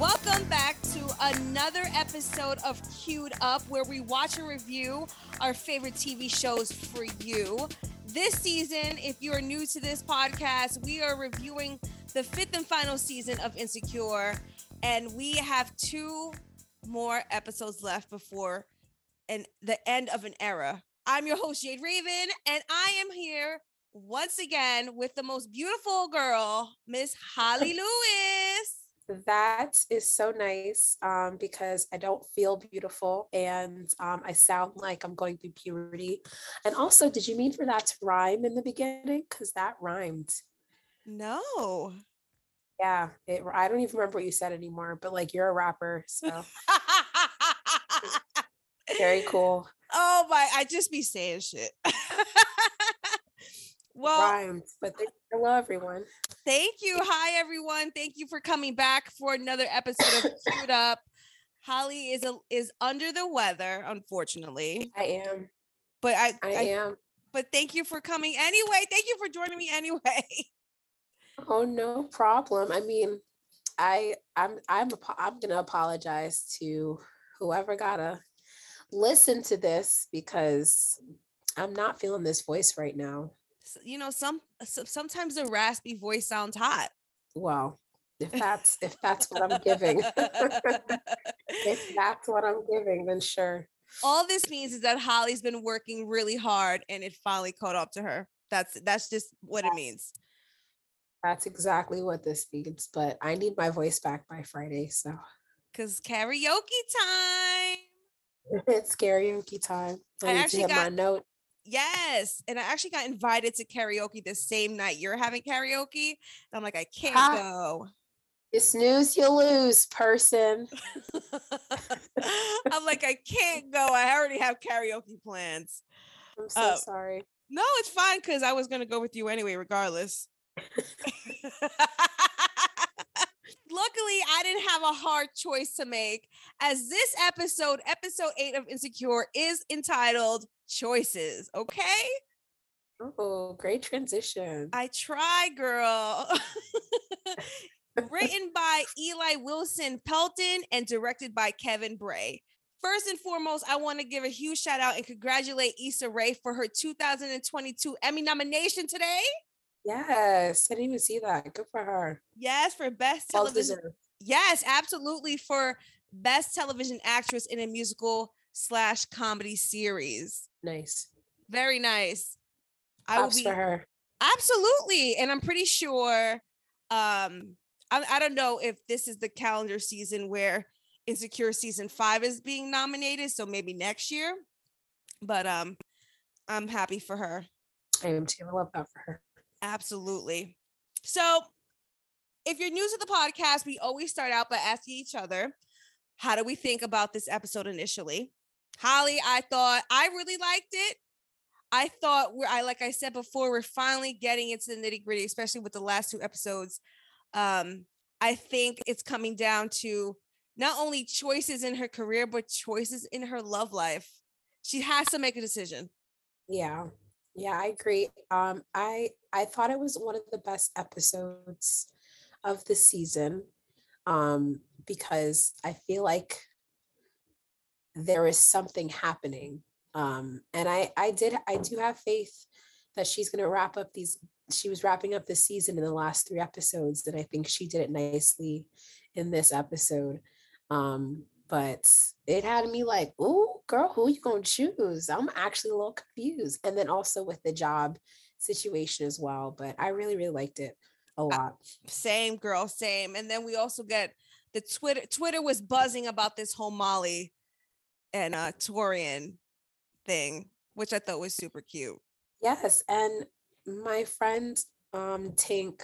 Welcome back to another episode of Queued Up, where we watch and review our favorite TV shows for you. This season, if you're new to this podcast, we are reviewing the fifth and final season of Insecure, and we have two more episodes left before and the end of an era. I'm your host, Jade Raven, and I am here once again with the most beautiful girl, Miss Holly Lewis. That is so nice um, because I don't feel beautiful and um, I sound like I'm going through puberty. And also, did you mean for that to rhyme in the beginning? Because that rhymed. No. Yeah, it, I don't even remember what you said anymore, but like you're a rapper, so very cool. Oh my, I just be saying shit. well, rhymed, but they, hello everyone. Thank you. Hi everyone. Thank you for coming back for another episode of Queued Up. Holly is a, is under the weather, unfortunately. I am. But I, I, I am. But thank you for coming anyway. Thank you for joining me anyway. Oh, no problem. I mean, I I'm I'm I'm gonna apologize to whoever gotta listen to this because I'm not feeling this voice right now. You know, some sometimes a raspy voice sounds hot. Well, if that's if that's what I'm giving, if that's what I'm giving, then sure. All this means is that Holly's been working really hard and it finally caught up to her. That's that's just what it means. That's exactly what this means. But I need my voice back by Friday. So, because karaoke time. it's karaoke time. I, I actually got my note. Yes. And I actually got invited to karaoke the same night you're having karaoke. And I'm like, I can't ah, go. You snooze, you lose, person. I'm like, I can't go. I already have karaoke plans. I'm so uh, sorry. No, it's fine because I was going to go with you anyway, regardless. Luckily, I didn't have a hard choice to make, as this episode, episode eight of Insecure, is entitled Choices. Okay. Oh, great transition. I try, girl. Written by Eli Wilson Pelton and directed by Kevin Bray. First and foremost, I want to give a huge shout out and congratulate Issa Rae for her 2022 Emmy nomination today. Yes, I didn't even see that. Good for her. Yes, for best television. Yes, absolutely for best television actress in a musical slash comedy series. Nice. Very nice. I Props will be, for her. Absolutely, and I'm pretty sure. Um, I, I don't know if this is the calendar season where Insecure season five is being nominated, so maybe next year. But um, I'm happy for her. I am too. I love that for her. Absolutely. So, if you're new to the podcast, we always start out by asking each other, how do we think about this episode initially? Holly, I thought I really liked it. I thought we're I like I said before, we're finally getting into the nitty-gritty, especially with the last two episodes. Um, I think it's coming down to not only choices in her career, but choices in her love life. She has to make a decision. Yeah. Yeah, I agree. Um, I I thought it was one of the best episodes of the season um, because I feel like there is something happening, um, and I I did I do have faith that she's going to wrap up these. She was wrapping up the season in the last three episodes, and I think she did it nicely in this episode. Um, but it had me like, "Ooh, girl, who you gonna choose?" I'm actually a little confused. And then also with the job situation as well. But I really, really liked it a lot. Same, girl, same. And then we also get the Twitter. Twitter was buzzing about this whole Molly and uh Taurean thing, which I thought was super cute. Yes, and my friend um Tink,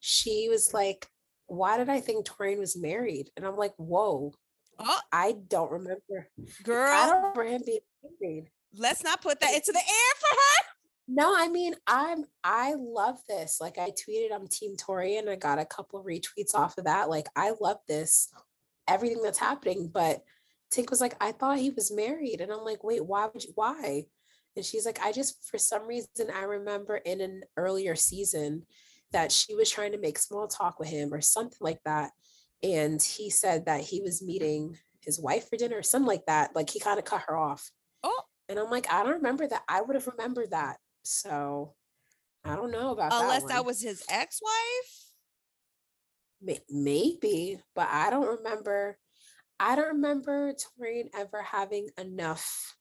she was like, "Why did I think Taurean was married?" And I'm like, "Whoa." Oh, I don't remember. Girl, I don't remember him being married. Let's not put that into the air for her. No, I mean, I'm I love this. Like I tweeted I'm Team and I got a couple of retweets off of that. Like I love this, everything that's happening. But Tink was like, I thought he was married. And I'm like, wait, why would you why? And she's like, I just for some reason I remember in an earlier season that she was trying to make small talk with him or something like that and he said that he was meeting his wife for dinner or something like that. Like he kind of cut her off. Oh. And I'm like, I don't remember that. I would have remembered that. So I don't know about Unless that. that, was his ex-wife. Maybe, but I don't remember. I don't remember Taurean ever having enough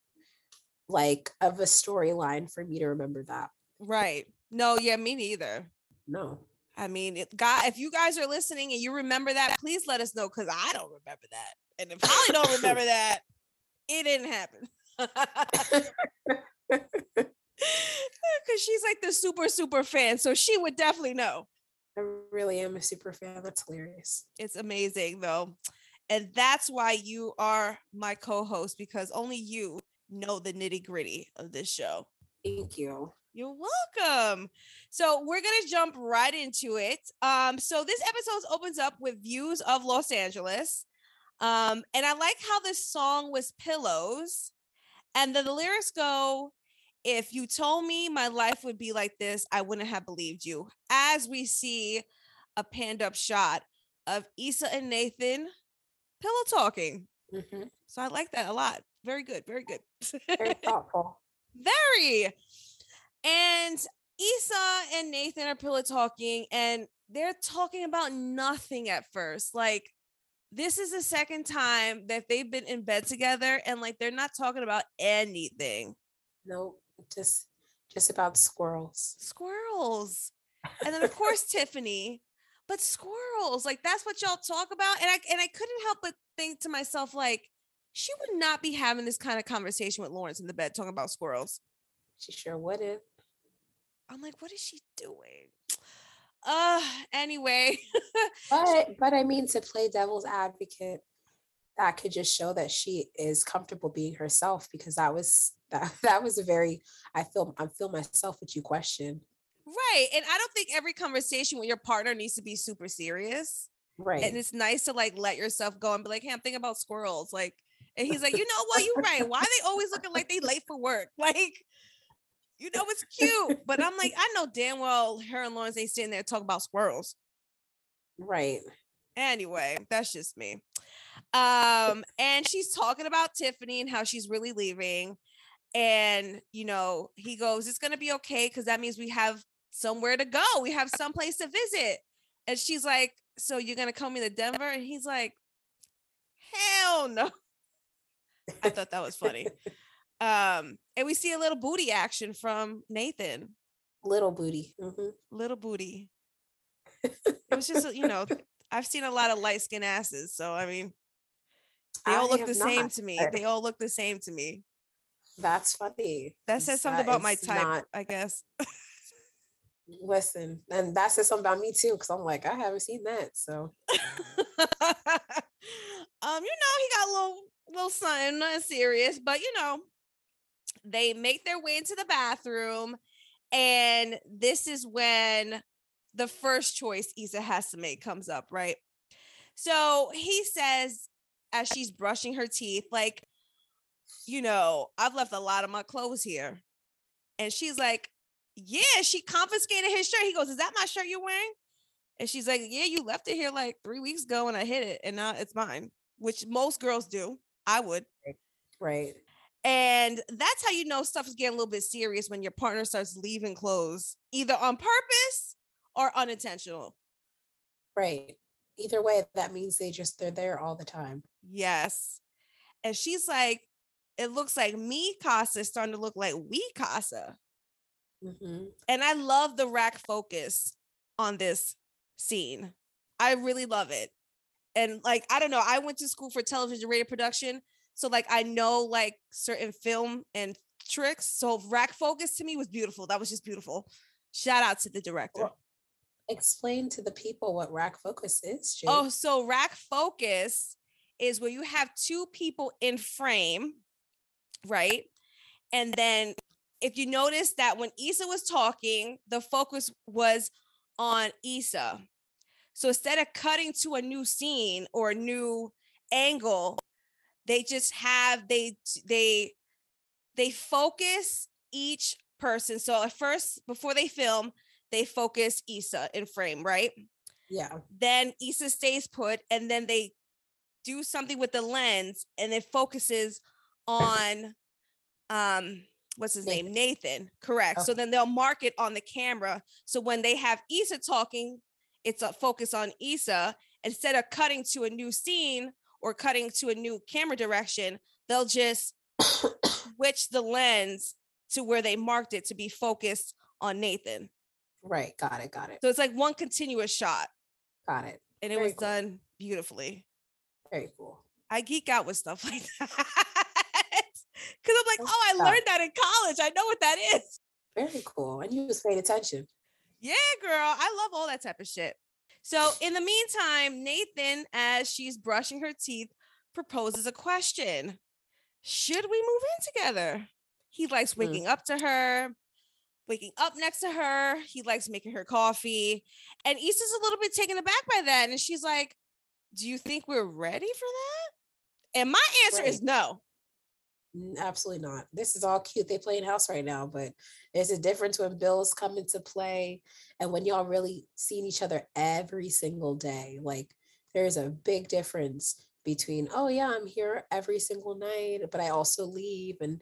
like of a storyline for me to remember that. Right. No, yeah, me neither. No. I mean, it, God, if you guys are listening and you remember that, please let us know because I don't remember that. And if Holly don't remember that, it didn't happen. Because she's like the super, super fan. So she would definitely know. I really am a super fan. That's hilarious. It's amazing though. And that's why you are my co-host because only you know the nitty-gritty of this show. Thank you. You're welcome. So we're gonna jump right into it. Um, so this episode opens up with views of Los Angeles. Um, and I like how this song was pillows. And then the lyrics go, if you told me my life would be like this, I wouldn't have believed you. As we see a panned up shot of Issa and Nathan pillow talking. Mhm. So I like that a lot. Very good, very good. Very thoughtful. Very. And Issa and Nathan are pillow talking, and they're talking about nothing at first. Like, this is the second time that they've been in bed together, and like they're not talking about anything. Nope. Just just about squirrels. Squirrels. And then of course Tiffany, but squirrels. Like that's what y'all talk about. And I and I couldn't help but think to myself, like, she would not be having this kind of conversation with Lawrence in the bed talking about squirrels. She sure wouldn't. I'm like, what is she doing? Uh anyway. But but I mean to play devil's advocate, that could just show that she is comfortable being herself because that was that that was a very I feel I feel myself with you question. right. And I don't think every conversation with your partner needs to be super serious. Right. And it's nice to like let yourself go and be like, hey, I'm thinking about squirrels. Like, and he's like, you know what? You're right. Why are they always looking like they late for work? Like, you know, it's cute. But I'm like, I know damn well her and Lawrence ain't sitting there talking about squirrels. right. Anyway, that's just me. Um, and she's talking about Tiffany and how she's really leaving. And you know, he goes, It's gonna be okay because that means we have somewhere to go. We have someplace to visit. And she's like, So you're gonna come me to Denver? And he's like, Hell no. I thought that was funny. Um, and we see a little booty action from Nathan. Little booty. Mhm. Little booty. It was just, you know, I've seen a lot of light skin asses. So I mean, they all I look the same to me. They all look the same to me. That's funny. That says That something about my type, not- I guess. listen, and that says something about me too, because I'm like, I haven't seen that. So um, you know, he got a little little something, nothing serious, but you know, they make their way into the bathroom, and this is when the first choice Issa has to make comes up, right? So he says, as she's brushing her teeth, like, you know, I've left a lot of my clothes here. And she's like, Yeah, she confiscated his shirt. He goes, Is that my shirt you're wearing? And she's like, Yeah, you left it here like three weeks ago and I hid it and now it's mine, which most girls do. I would. right. And that's how you know stuff is getting a little bit serious when your partner starts leaving clothes, either on purpose or unintentional. Right. Either way, that means they just they're there all the time. Yes. And she's like, It looks like me Casa is starting to look like we Casa. hmm And I love the rack focus on this scene. I really love it. And like, I don't know, I went to school for television radio production. So like I know like certain film and tricks. So rack focus to me was beautiful. That was just beautiful. Shout out to the director. Well, Explain to the people what rack focus is, Jake. Oh, so rack focus is where you have two people in frame, right? And then if you notice that when Issa was talking, the focus was on Issa. So instead of cutting to a new scene or a new angle, they just have they they they focus each person. So at first, before they film, they focus Issa in frame, right? Yeah. Then Issa stays put, and then they do something with the lens, and it focuses on um what's his name? Nathan. Correct. So then they'll mark it on the camera. So when they have Issa talking, it's a focus on Issa instead of cutting to a new scene or cutting to a new camera direction. They'll just switch the lens to where they marked it to be focused on Nathan. Right. Got it. Got it. So it's like one continuous shot, Got it. and it Very was cool. done beautifully. Very cool. I geek out with stuff like that. Cause I'm like, oh, I learned that in college. I know what that is. Very cool. And you was paying attention. Yeah, girl. I love all that type of shit. So in the meantime, Nathan, as she's brushing her teeth, proposes a question. Should we move in together? He likes Hmm. waking up to her, waking up next to her. He likes making her coffee. And Issa's a little bit taken aback by that. And she's like, Do you think we're ready for that? And my answer is no. Absolutely not. This is all cute. They play in house right now, but there's a difference when bills come into play and when y'all really seeing each other every single day. Like there's a big difference between, oh yeah, I'm here every single night, but I also leave. And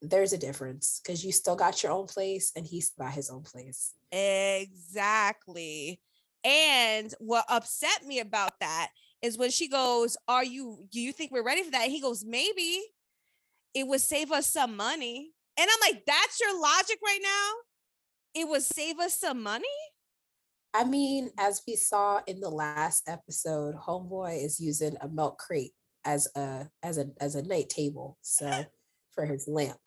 there's a difference because you still got your own place and he's got his own place. Exactly. And what upset me about that is when she goes, Are you, do you think we're ready for that? And he goes, Maybe it would save us some money. And I'm like, That's your logic right now? It would save us some money? I mean, as we saw in the last episode, Homeboy is using a milk crate as a as a as a night table. So for his lamp.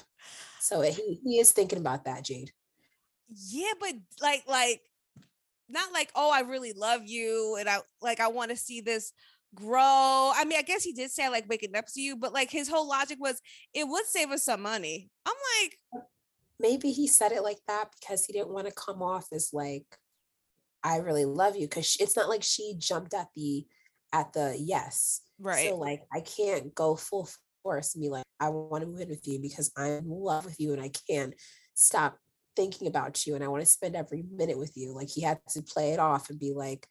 So he, he is thinking about that, Jade. Yeah, but like, like, not like, oh, I really love you and I like I want to see this grow. I mean, I guess he did say I like waking up to you, but like his whole logic was it would save us some money. I'm like, Maybe he said it like that because he didn't want to come off as like, I really love you. Cause it's not like she jumped at the at the yes. right. So like I can't go full force and be like, I want to move in with you because I'm in love with you and I can't stop thinking about you and I want to spend every minute with you. Like he had to play it off and be like,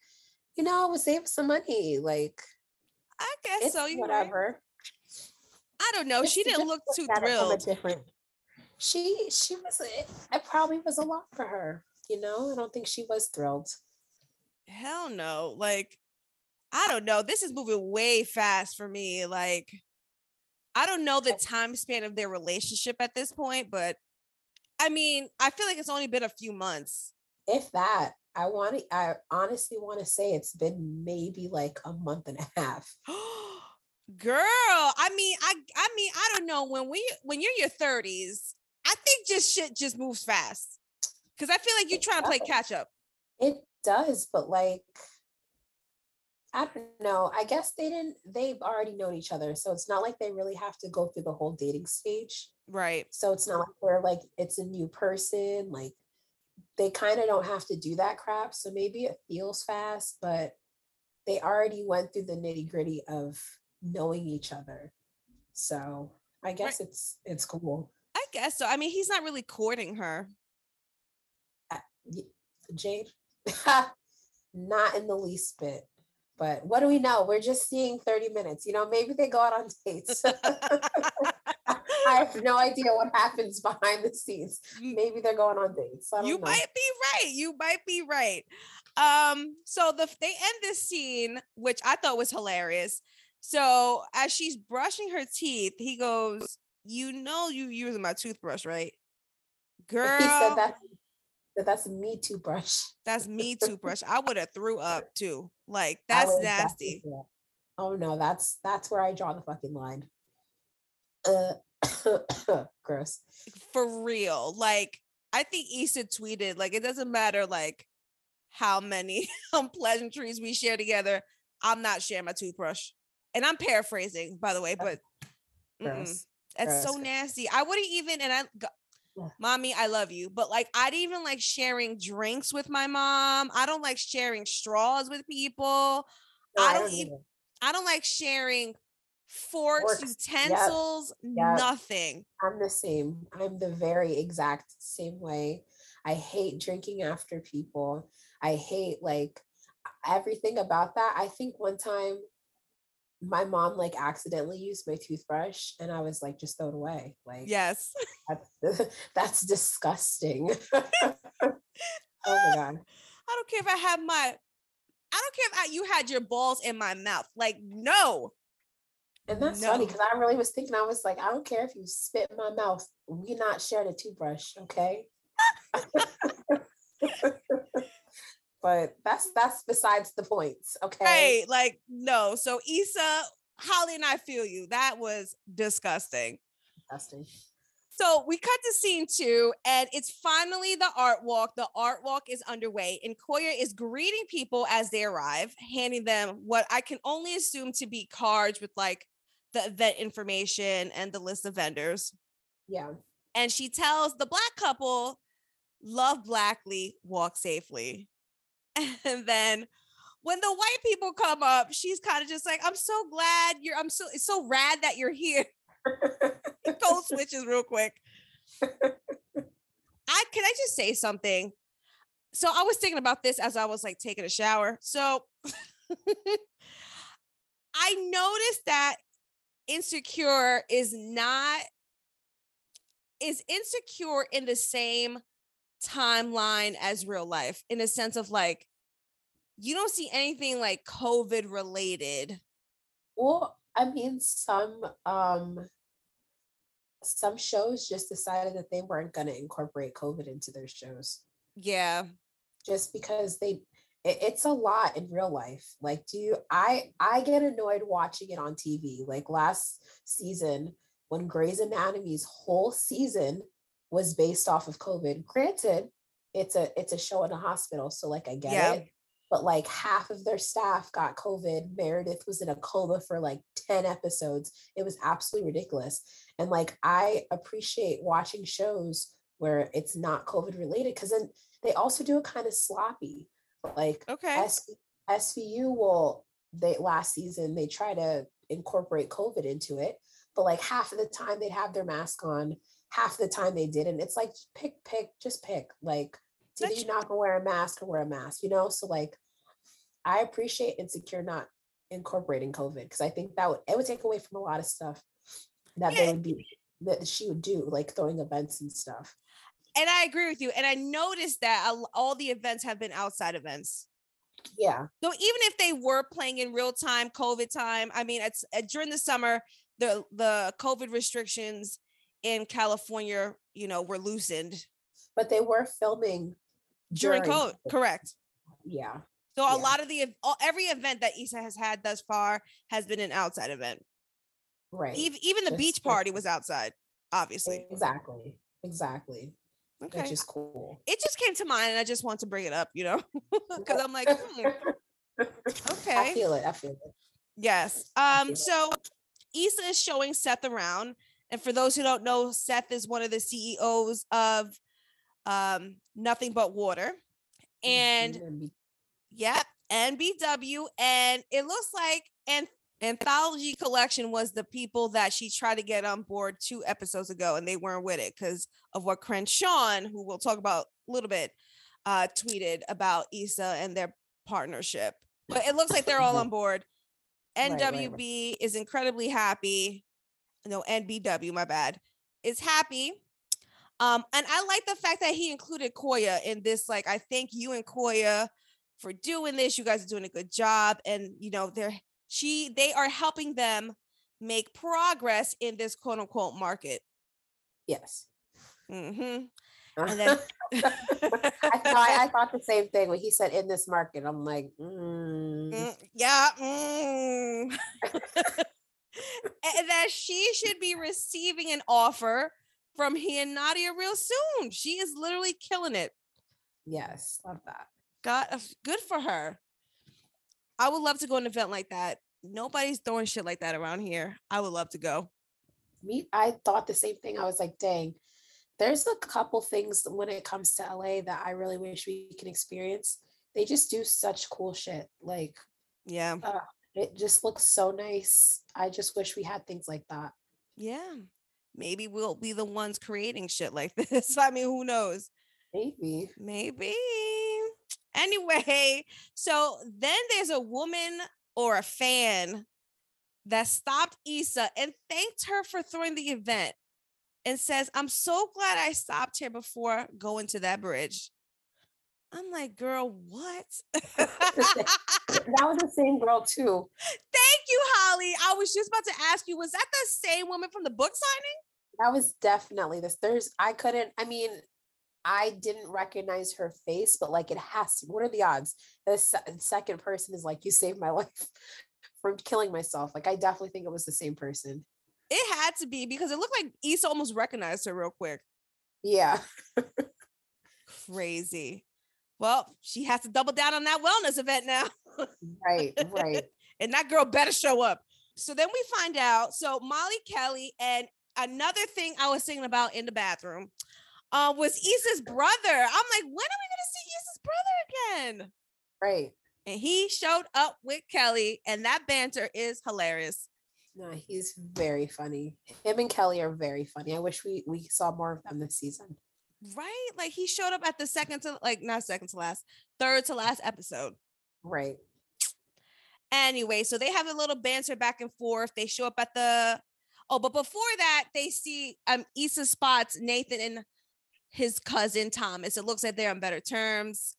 you know, we'll save some money. Like I guess so. Right. whatever. I don't know. She didn't look too at it from a thrilled. different. She she was it, it probably was a lot for her. You know, I don't think she was thrilled. Hell no. Like, I don't know. This is moving way fast for me. Like, I don't know the time span of their relationship at this point, but I mean, I feel like it's only been a few months. If that, I want to. I honestly want to say it's been maybe like a month and a half. Girl, I mean, I I mean, I don't know when we when you're in your 30s, I think just shit just moves fast. Cause I feel like you're It trying to play catch up. It does, but like, I don't know. I guess they didn't, they've already known each other. So it's not like they really have to go through the whole dating stage. Right. So it's not like they're like, it's a new person. Like, they kind of don't have to do that crap. So maybe it feels fast, but they already went through the nitty gritty of knowing each other. So I guess it's it's cool. I guess so. I mean, he's not really courting her. Uh, y- Jade, not in the least bit. But what do we know? We're just seeing 30 minutes. You know, maybe they go out on dates. I have no idea what happens behind the scenes. Maybe they're going on dates. You know. might be right. You might be right. Um, so the they end this scene, which I thought was hilarious. So as she's brushing her teeth, he goes, "You know, you using my toothbrush, right, girl? He said that, that that's me toothbrush. that's me toothbrush. I would have threw up too. Like that's nasty. Oh no, that's that's where I draw the fucking line. Uh gross. for real. Like I think Issa tweeted, like it doesn't matter like how many pleasantries we share together. I'm not sharing my toothbrush. And I'm paraphrasing, by the way, but. Gross. that's so nasty. I wouldn't even, and I, Yeah. mommy, I love you, but like I didn't even like sharing drinks with my mom. I don't like sharing straws with people. No, I don't either. even- I don't like sharing forks, Forks, utensils, yep. nothing. I'm the same. I'm the very exact same way. I hate drinking after people. I hate like everything about that. I think one time my mom like accidentally used my toothbrush and I was like, just throw it away. Like, yes, that's, that's disgusting. oh my God. I don't care if I have my, I don't care if I, you had your balls in my mouth. Like, no. And that's no. funny because I really was thinking, I was like, I don't care if you spit in my mouth. We not sharing the toothbrush, okay? but that's that's besides the points. Okay. Right. Like, no. So Issa, Holly, and I feel you. That was disgusting. Disgusting. So we cut to scene two, and it's finally the art walk. The art walk is underway, and Koya is greeting people as they arrive, handing them what I can only assume to be cards with like the event information and the list of vendors. Yeah. And she tells the black couple, love blackly, walk safely. And then when the white people come up, she's kind of just like, I'm so glad you're, I'm so, it's so rad that you're here. Code switches real quick. I can I just say something? So I was thinking about this as I was like taking a shower. So I noticed that insecure is not is insecure in the same timeline as real life in a sense of like you don't see anything like covid related. Well i mean some um some shows just decided that they weren't going to incorporate covid into their shows. Yeah. Just because they it, it's a lot in real life like do you i i get annoyed watching it on tv like last season when Grey's Anatomy's whole season was based off of COVID. Granted, it's a it's a show in a hospital, so like I get yeah. it. But like half of their staff got COVID. Meredith was in a coma for like 10 episodes. It was absolutely ridiculous. And like I appreciate watching shows where it's not COVID related because then they also do it kind of sloppy. Like okay. SVU will they last season they try to incorporate COVID into it, but like half of the time they'd have their mask on, half the time they didn't. It's like pick, pick, just pick. Like, did you not wear a mask or wear a mask? You know, so like I appreciate Insecure not incorporating COVID because I think that would it would take away from a lot of stuff that yeah. they would be that she would do, like throwing events and stuff. And I agree with you. And I noticed that all the events have been outside events. Yeah. So even if they were playing in real time, COVID time, I mean, it's uh, during the summer, the the COVID restrictions in California, you know, were loosened. But they were filming during, during COVID, correct? Yeah. So a lot of the every event that Issa has had thus far has been an outside event. Right. Even even the beach party was outside, obviously. Exactly. Exactly. Okay. Which is cool. It just came to mind and I just want to bring it up, you know, because I'm like, hmm. okay. I feel it. I feel it. Yes. Um, so Issa is showing Seth around. And for those who don't know, Seth is one of the CEOs of um, Nothing But Water. And yeah, NBW. And it looks like an Anthology Collection was the people that she tried to get on board two episodes ago, and they weren't with it because of what Crenshaw, who we'll talk about a little bit, uh, tweeted about Issa and their partnership. But it looks like they're all on board. NWB right, right, right. is incredibly happy. No, NBW, my bad, is happy. Um, and I like the fact that he included Koya in this. Like, I thank you and Koya for doing this. You guys are doing a good job. And you know, they're she they are helping them make progress in this quote unquote market. Yes. Mm-hmm. And then I, I, I, thought the same thing when he said in this market. I'm like, mm. Mm, yeah. Mm. and that she should be receiving an offer from he and Nadia real soon. She is literally killing it. Yes, love that. God, good for her. I would love to go to an event like that. Nobody's throwing shit like that around here. I would love to go. Me, I thought the same thing. I was like, dang, there's a couple things when it comes to LA that I really wish we can experience. They just do such cool shit. Like, yeah, uh, it just looks so nice. I just wish we had things like that. Yeah, maybe we'll be the ones creating shit like this. I mean, who knows? Maybe. Maybe. Anyway, so then there's a woman or a fan that stopped Issa and thanked her for throwing the event and says, I'm so glad I stopped here before going to that bridge. I'm like, girl, what? that was the same girl too. Thank you, Holly. I was just about to ask you, was that the same woman from the book signing? That was definitely this. There's, I couldn't, I mean, I didn't recognize her face, but like it has to. What are the odds? The se- second person is like, you saved my life from killing myself. Like, I definitely think it was the same person. It had to be because it looked like Issa almost recognized her real quick. Yeah. Crazy. Well, she has to double down on that wellness event now. right, right. and that girl better show up. So then we find out. So Molly Kelly and another thing I was thinking about in the bathroom uh, was Issa's brother. I'm like, when are we gonna see Issa's brother again? Right. And he showed up with Kelly, and that banter is hilarious. No, he's very funny. Him and Kelly are very funny. I wish we we saw more of them this season. Right? Like he showed up at the second to like not second to last, third to last episode. Right. Anyway, so they have a little banter back and forth. They show up at the oh, but before that, they see um Issa spots Nathan and his cousin Thomas. It looks like they're on better terms.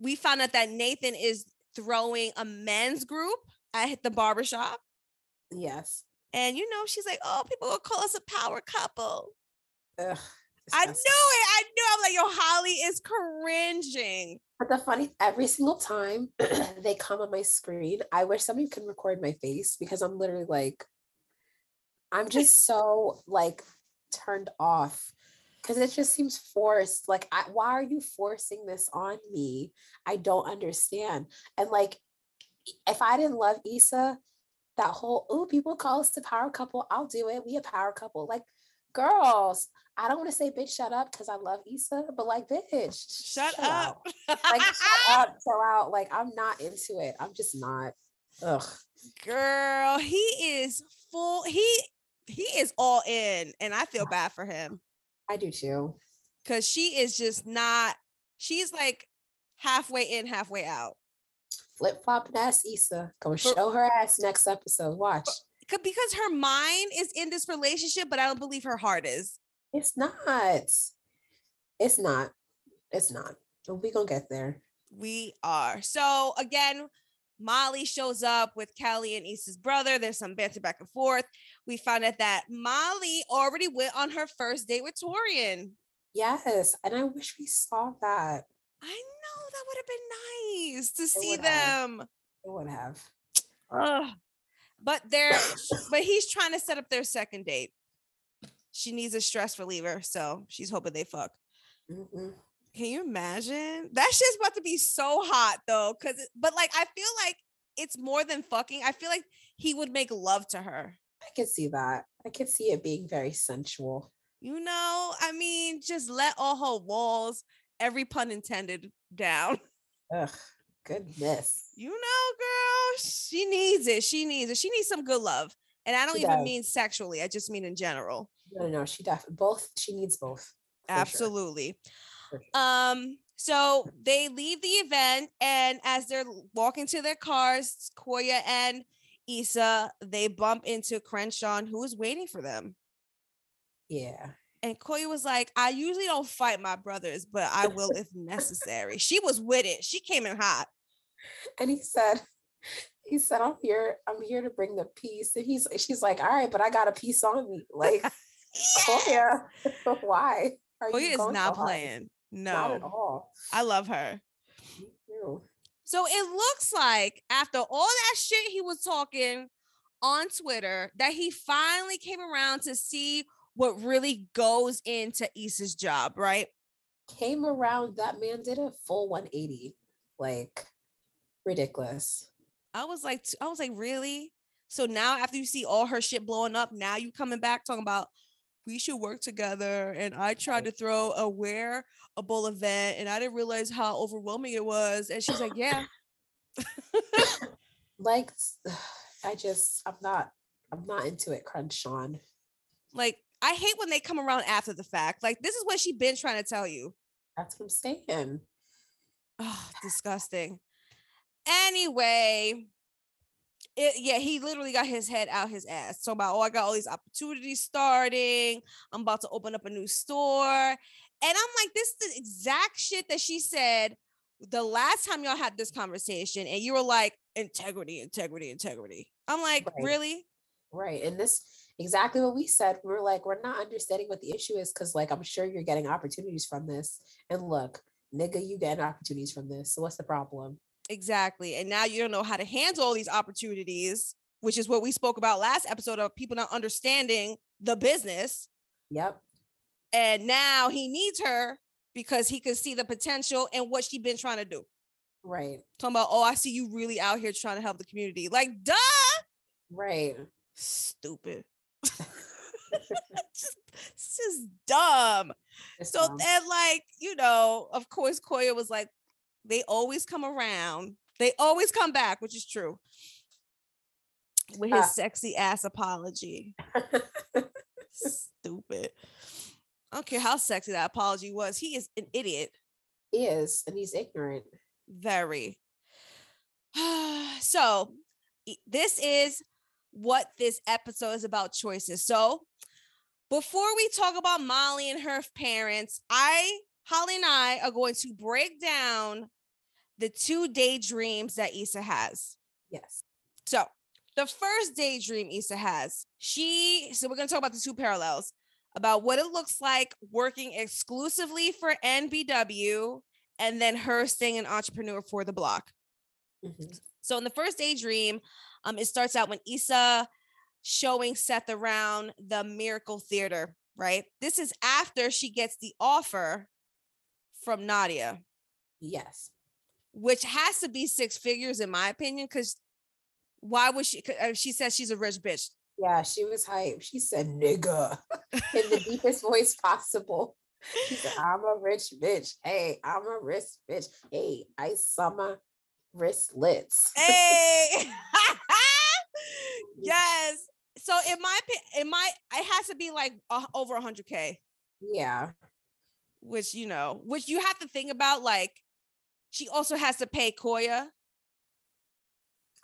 We found out that Nathan is throwing a men's group at the barbershop. Yes. And you know, she's like, oh, people will call us a power couple. Ugh, I knew it. I knew. I'm like, yo, Holly is cringing. But the funny, every single time they come on my screen, I wish somebody could record my face because I'm literally like, I'm just so like turned off because it just seems forced. Like, I, why are you forcing this on me? I don't understand. And like, if I didn't love Issa, that whole oh, people call us the power couple. I'll do it. We a power couple. Like, girls, I don't want to say bitch, shut up because I love Issa, but like, bitch, Shut, out up. like shut up, chill out. Like I'm not into it. I'm just not. Ugh. Girl, he is full. He he is all in, and I feel bad for him I do too. because she is just not. She's like halfway in, halfway out. Flip flop ass Issa. Gonna show her ass next episode. Watch. 'Cause- Because her mind is in this relationship, but I don't believe her heart is. It's not. It's not. It's not. But we gonna get there. We are. So again, Molly shows up with Kelly and Issa's brother. There's some banter back and forth. We found out that Molly already went on her first date with Taurean. Yes. And I wish we saw that. I know that would have been nice to see would have. them. It would have. Ugh. But they're but he's trying to set up their second date. She needs a stress reliever, so she's hoping they fuck. Mm-mm. Can you imagine? That shit's about to be so hot though. Cause but like I feel like it's more than fucking. I feel like he would make love to her. I can see that. I can see it being very sensual. You know, I mean, just let all her walls, every pun intended, down. Ugh. Goodness. You know, girl, she needs it. She needs it. She needs some good love. And I don't She even does. mean sexually. I just mean in general. No, no, no. She definitely both. She needs both. sure. Absolutely. Sure. Um, so they leave the event, and as they're walking to their cars, Koya and Issa, they bump into Crenshaw, who is waiting for them. Yeah. And Koya was like, I usually don't fight my brothers, but I will if necessary. She was with it. She came in hot. and he said he said i'm here i'm here to bring the peace and he's she's like all right but i got a piece on me like oh yeah why are Koya is not so playing. not at No, all I love her. So it looks like after all that shit he was talking on Twitter, that he finally came around to see what really goes into Issa's job, right? came around that man did a full 180 like ridiculous I was like, I was like, really? So now after you see all her shit blowing up, now you coming back talking about we should work together. And I tried oh. to throw a wearable event and I didn't realize how overwhelming it was. And she's like, yeah, like i just i'm not i'm not into it Crenshaw like I hate when they come around after the fact. Like this is what she's been trying to tell you. that's what i'm saying Oh, disgusting. Anyway, it, yeah, he literally got his head out his ass. So about, oh, I got all these opportunities starting. I'm about to open up a new store. And I'm like, this is the exact shit that she said the last time y'all had this conversation. And you were like, integrity, integrity, integrity. I'm like, Right. really? Right. And this exactly what we said. We are like, we're not understanding what the issue is because, like, I'm sure you're getting opportunities from this. And look, nigga, you getting opportunities from this. So what's the problem? Exactly. And now you don't know how to handle all these opportunities, which is what we spoke about last episode of people not understanding the business. Yep. And now he needs her because he can see the potential and what she's been trying to do. Right. Talking about, oh, I see you really out here trying to help the community. Like, duh. Right. Stupid. just, it's just dumb. It's So dumb. then, like, you know, of course, Koya was like, they always come around. They always come back, which is true. With his Ah. sexy ass apology. Stupid. I don't care how sexy that apology was. He is an idiot. he is, and he's ignorant. Very. so, this is what this episode is about choices. So, before we talk about Molly and her parents, I, Holly and I are going to break down the two daydreams that Issa has. Yes. So, the first daydream Issa has, she, so we're going to talk about the two parallels about what it looks like working exclusively for NBW and then her staying an entrepreneur for the block. Mhm. So in the first daydream, um, it starts out when Issa showing Seth around the Miracle Theater, right? This is after she gets the offer from Nadia, Yes. which has to be six figures in my opinion, because why would she? uh, She says she's a rich bitch. Yeah, she was hype. She said nigga in the deepest voice possible. She said, I'm a rich bitch. Hey, I'm a rich bitch. Hey, I summer wristlets. Hey, yes. So in my opi- in my, it has to be like uh, over hundred k. Yeah. Which you know, which you have to think about. Like, she also has to pay Koya.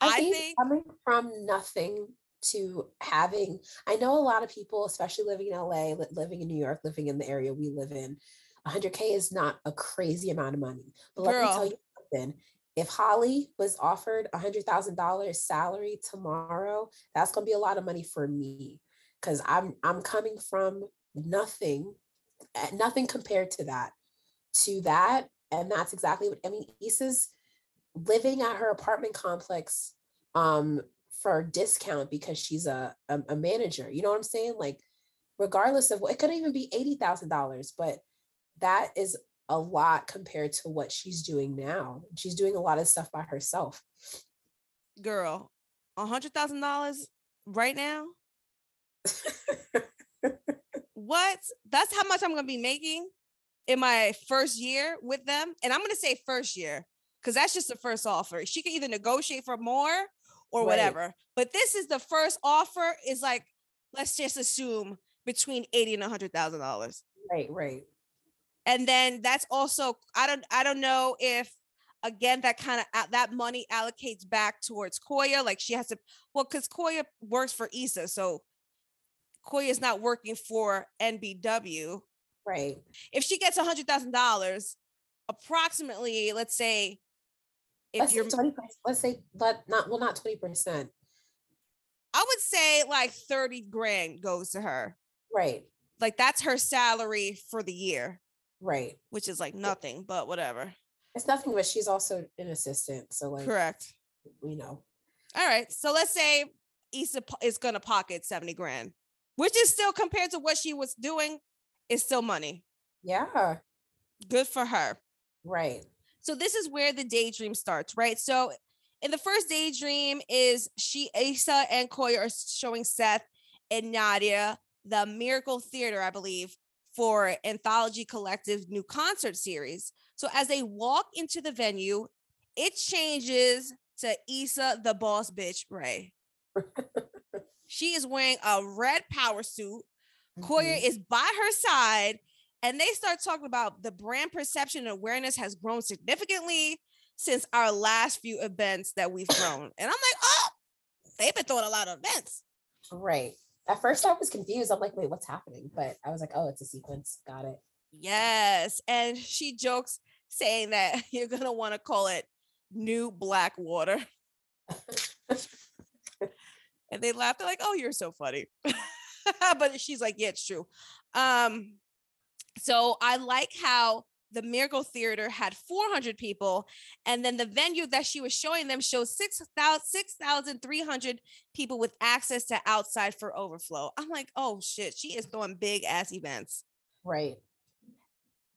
I, I think, think, coming from nothing to having, I know a lot of people, especially living in LA, living in New York, living in the area we live in, 100K is not a crazy amount of money. But let me tell you something. If Holly was offered a $100,000 salary tomorrow, that's going to be a lot of money for me because I'm I'm coming from nothing, nothing compared to that, to that, and that's exactly what I mean. Issa's living at her apartment complex um for a discount because she's a, a a manager you know what i'm saying like regardless of what it could even be $80000 but that is a lot compared to what she's doing now she's doing a lot of stuff by herself girl, a hundred thousand dollars right now. What? That's how much I'm gonna be making in my first year with them, and I'm gonna say first year because that's just the first offer. She can either negotiate for more or Right. whatever, but this is the first offer. Is like, let's just assume between eighty and a hundred thousand dollars. right right and then that's also i don't i don't know if again that kind of that money allocates back towards koya like she has to well because koya works for Issa so koya is not working for nbw right. If she gets hundred thousand dollars approximately let's say if let's say you're 20 let's say but not well not 20% i would say like 30 grand goes to her. Right. Like that's her salary for the year. Right. Which is like nothing but whatever. It's nothing but she's also an assistant so like correct. you know. All right. So let's say Issa is going to pocket 70 grand, which is still compared to what she was doing, is still money. yeah Good for her. right So this is where the daydream starts, right? So in the first daydream is she, Issa and Koya are showing Seth and Nadia the Miracle Theater, I believe, for Anthology Collective new concert series. So as they walk into the venue, it changes to Issa the boss bitch Rae. she is wearing a red power suit. Koya Mhm. is by her side and they start talking about the brand perception and awareness has grown significantly since our last few events that we've thrown. And I'm like, oh, they've been throwing a lot of events. Right. At first, I was confused. I'm like, wait, what's happening? But I was like, oh, it's a sequence. Got it. Yes. And she jokes saying that you're going to want to call it New Black Water. and they laughed. They're like, oh, you're so funny. but she's like, yeah, it's true. Um, so I like how the Miracle Theater had 400 people, and then the venue that she was showing them showed 6,300 6, people with access to outside for overflow. I'm like, oh shit, she is throwing big ass events. Right.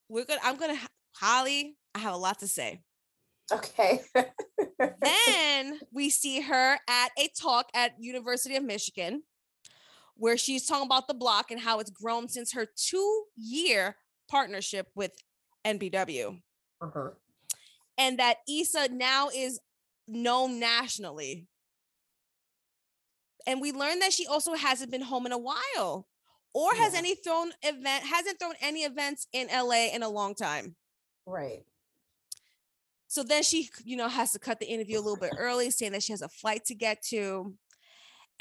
We're gonna, I'm gonna, Holly, I have a lot to say. Okay. then we see her at a talk at University of Michigan where she's talking about the block and how it's grown since her two year partnership with NBW. Uh-huh. And that Issa now is known nationally. And we learned that she also hasn't been home in a while or has any thrown event hasn't thrown any events in LA in a long time. Right. So then she, you know, has to cut the interview a little bit early, saying that she has a flight to get to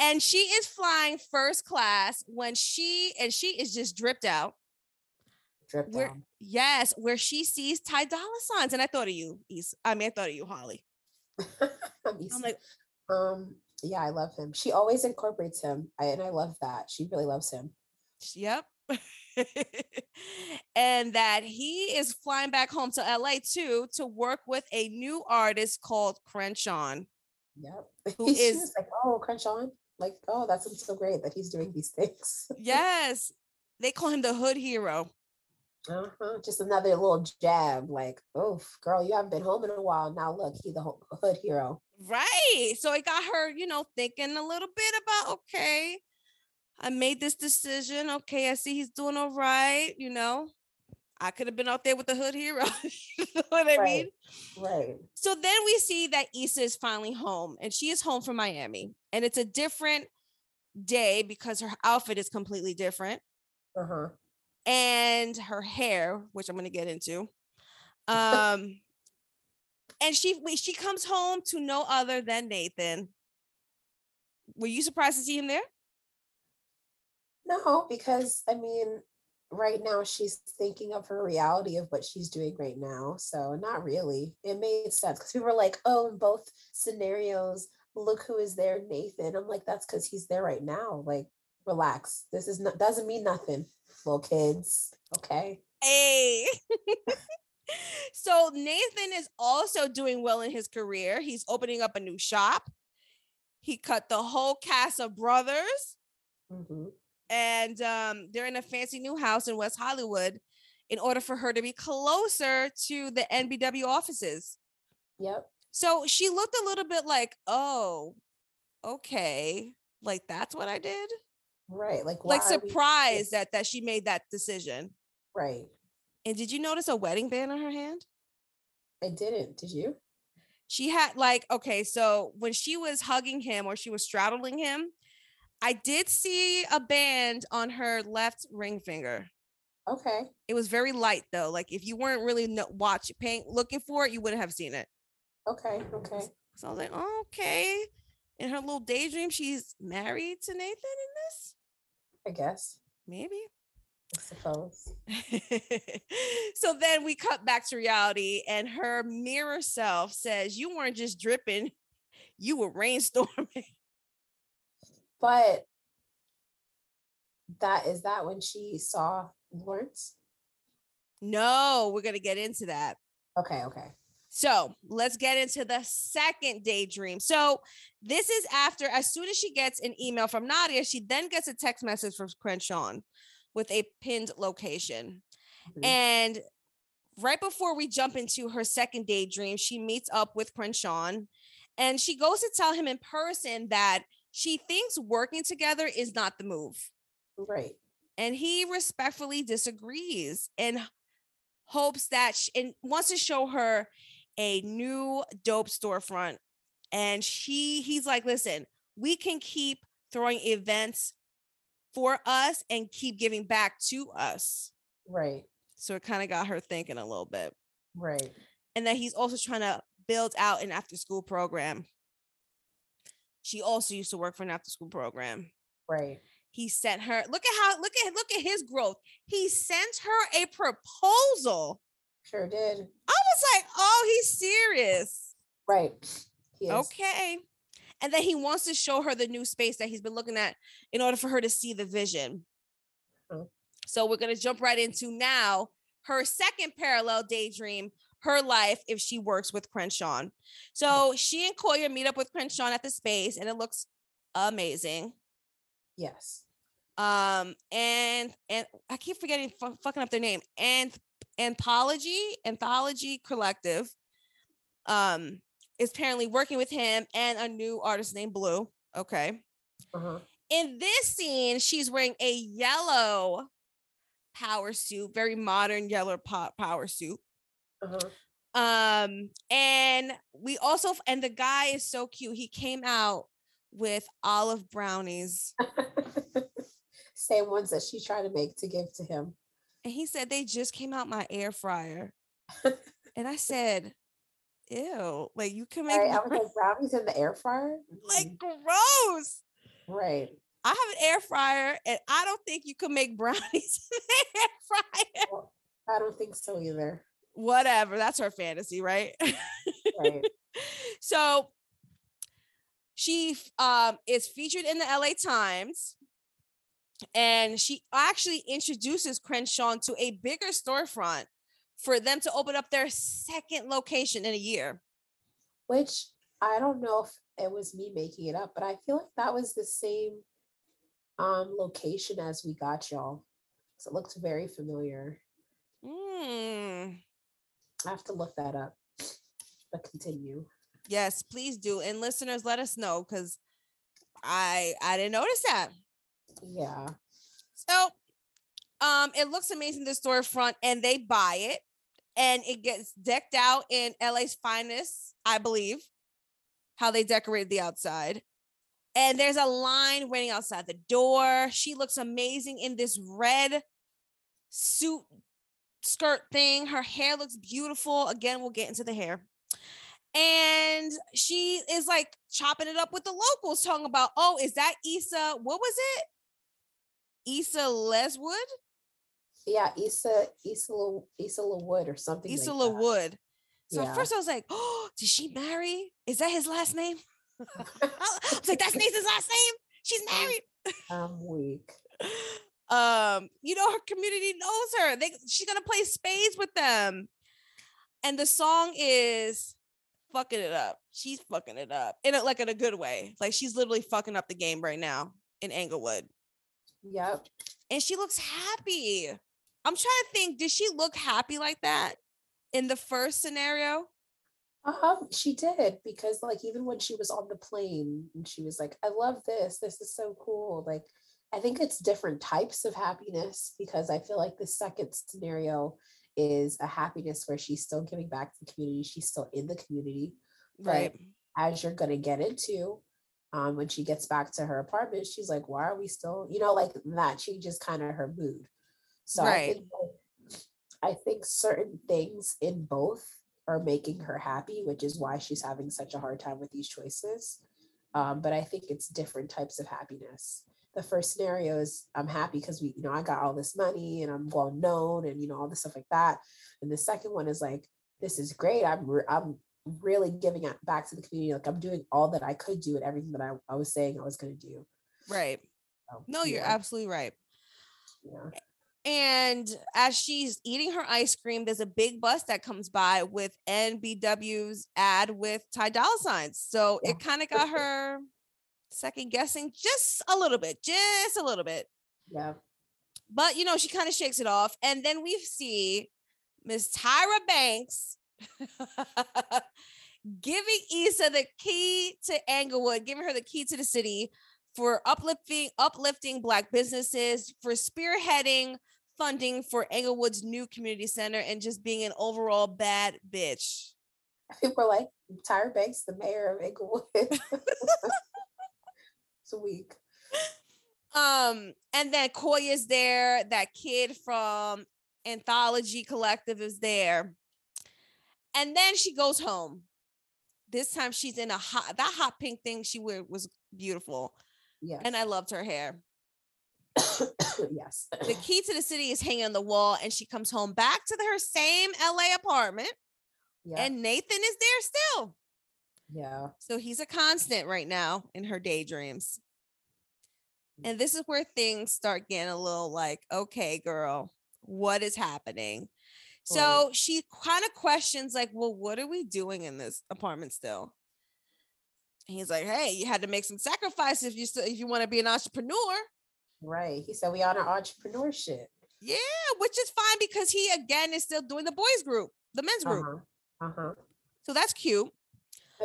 and she is flying first class when she and she is just dripped out. Dripped where, Yes, where she sees Ty Dolla Signs, and I thought of you. East. I mean, I thought of you, Holly. I'm like, um, yeah, I love him. She always incorporates him, I, and I love that. She really loves him. Yep. and that he is flying back home to LA too to work with a new artist called Crenshaw. Yep. Who is like, oh, Crenshaw like, oh, that's so great that he's doing these things. yes. They call him the hood hero. Uh-huh. Just another little jab, like, oh, girl, you haven't been home in a while. Now look, he's the hood hero. Right. So it got her, you know, thinking a little bit about, okay, I made this decision. Okay, I see he's doing all right, you know. I could have been out there with the hood hero. you know what I right. mean? Right. So then we see that Issa is finally home and she is home from Miami. And it's a different day because her outfit is completely different. Uh-huh. And her hair, which I'm gonna get into. Um and she she comes home to no other than Nathan. Were you surprised to see him there? No, because I mean, right now she's thinking of her reality of what she's doing right now. So not really. It made sense because we were like, oh, in both scenarios, look who is there, Nathan. I'm like, that's because he's there right now. Like, relax. This is not doesn't mean nothing, little kids. Okay. Hey. so Nathan is also doing well in his career. He's opening up a new shop. He cut the whole cast of brothers. Mm-hmm and um, they're in a fancy new house in West Hollywood in order for her to be closer to the NBW offices. Yep. So she looked a little bit like, oh, okay, like that's what I did. Right. Like like surprised we- that that she made that decision. Right. And did you notice a wedding band on her hand? I didn't. Did you? She had like okay, so when she was hugging him or she was straddling him, I did see a band on her left ring finger. Okay. It was very light though. Like if you weren't really no- watching, paying, looking for it, you wouldn't have seen it. Okay. Okay. So I was like, oh, okay. In her little daydream, she's married to Nathan in this. I guess. Maybe. I suppose. so then we cut back to reality, and her mirror self says, You weren't just dripping, you were rainstorming. But that is that when she saw Lawrence? No, we're gonna get into that. Okay, okay. So let's get into the second daydream. So this is after, as soon as she gets an email from Nadia, she then gets a text message from Crenshaw with a pinned location. Mm-hmm. And right before we jump into her second daydream, she meets up with Crenshaw and she goes to tell him in person that she thinks working together is not the move. Right. And he respectfully disagrees and hopes that she, and wants to show her a new dope storefront. And she he's like, listen, we can keep throwing events for us and keep giving back to us. Right. So it kind of got her thinking a little bit. Right. And that he's also trying to build out an after school program. She also used to work for an after school program. Right. He sent her, look at how, look at, look at his growth. He sent her a proposal. Sure did. I was like, oh, he's serious. Right. He is. Okay. And then he wants to show her the new space that he's been looking at in order for her to see the vision. Oh. So we're going to jump right into now her second parallel daydream, her life if she works with Crenshaw. So she and Koya meet up with Crenshaw at the space and it looks amazing. Yes. Um and and I keep forgetting fu- fucking up their name. And anthology, anthology collective um is apparently working with him and a new artist named Blue. Okay. Uh-huh. In this scene, she's wearing a yellow power suit, very modern yellow po- power suit. Uh-huh. Um, and we also and the guy is so cute. He came out with olive brownies, Same ones that she tried to make to give to him. and he said they just came out my air fryer. and I said, "Ew, like you can make Right. I was like brownies in the air fryer. like gross." right. I have an air fryer, and I don't think you can make brownies in the air fryer. Well, I don't think so either. Whatever, that's her fantasy, right? Right. so she um is featured in the LA Times and she actually introduces Crenshaw to a bigger storefront for them to open up their second location in a year. Which I don't know if it was me making it up, but I feel like that was the same um location as we got y'all. So it looked very familiar. Mm, I have to look that up. But continue. yes, please do. And listeners, let us know because I I didn't notice that. Yeah. So um it looks amazing the storefront and they buy it and it gets decked out in LA's finest, I believe, how they decorated the outside. And there's a line waiting outside the door. She looks amazing in this red suit skirt thing. Her hair looks beautiful. Again, we'll get into the hair. And she is like chopping it up with the locals, talking about, oh, is that Issa? What was it? Issa Leswood? Yeah, Issa Issa Issa LaWood or something. Issa like. LaWood. So Yeah. first I was like, oh, did she marry? Is that his last name? I was like, that's Nathan's last name. She's married. I'm weak. Um, you know, her community knows her. They she's gonna play spades with them. And the song is fucking it up. She's fucking it up in a, like in a good way. Like she's literally fucking up the game right now in Inglewood. Yep. And she looks happy. I'm trying to think, did she look happy like that in the first scenario? Uh-huh. she did because like even when she was on the plane and she was like, I love this. This is so cool. Like I think it's different types of happiness because I feel like the second scenario is a happiness where she's still giving back to the community. She's still in the community. But Right. as you're gonna get into, um, when she gets back to her apartment, she's like, Why are we still, you know, like that changes kind of her mood. So I Right. think I think certain things in both are making her happy, which is why she's having such a hard time with these choices. Um, but I think it's different types of happiness. The first scenario is I'm happy because we, you know, I got all this money and I'm well known and you know all this stuff like that. And the second one is like, this is great. I'm re- I'm really giving it back to the community. Like I'm doing all that I could do and everything that I, I was saying I was going to do. Right. So, No, you're absolutely right. yeah. And as she's eating her ice cream, there's a big bus that comes by with NBW's ad with Ty Dolla signs. So Yeah. it kind of got her second guessing just a little bit, just a little bit. Yeah. But you know, she kind of shakes it off. And then we see Miss Tyra Banks giving Issa the key to Inglewood, giving her the key to the city for uplifting uplifting black businesses, for spearheading funding for Inglewood's new community center, and just being an overall bad bitch. People are like, Tyra Banks, the mayor of Inglewood. it's a week. Um, and then Koya's there, that kid from Anthology Collective is there. And then she goes home. This time she's in a hot that hot pink thing she wore was beautiful. Yeah. And I loved her hair. yes. The key to the city is hanging on the wall, and she comes home back to her same LA apartment, Yeah. and Nathan is there still. Yeah. So he's a constant right now in her daydreams. And this is where things start getting a little like, okay, girl, what is happening? So she kind of questions, like, well, what are we doing in this apartment still? And he's like, hey, you had to make some sacrifices if you still if you want to be an entrepreneur. Right. He said we on our entrepreneurship. Yeah, which is fine because he again is still doing the boys group, the men's group. Uh-huh. Uh-huh. So that's cute.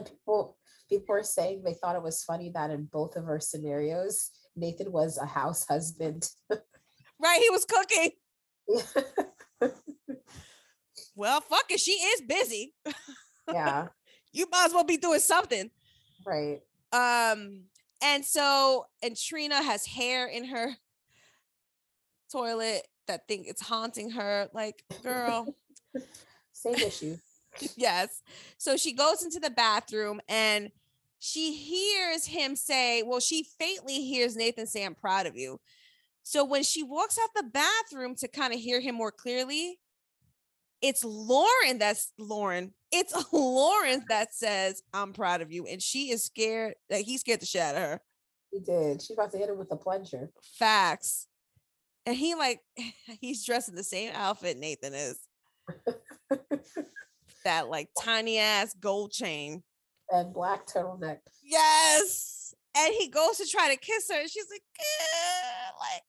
People people were saying they thought it was funny that in both of our scenarios, Nathan was a house husband. Right. He was cooking. Well, fuck it. She is busy. yeah. You might as well be doing something. Right. Um, and so and Trina has hair in her toilet that think it's haunting her. Like, girl, Same issue. yes. So she goes into the bathroom and she hears him say, well, she faintly hears Nathan say, I'm proud of you. So when she walks out the bathroom to kind of hear him more clearly, it's Lawrence that's Lawrence. It's Lawrence that says, I'm proud of you. And she is scared that he's scared the shit out of her. He did. She's about to hit him with a plunger. Facts. And he like he's dressed in the same outfit Nathan is. That like tiny ass gold chain. and black turtleneck. Yes. And he goes to try to kiss her, and she's like, "Eh," like.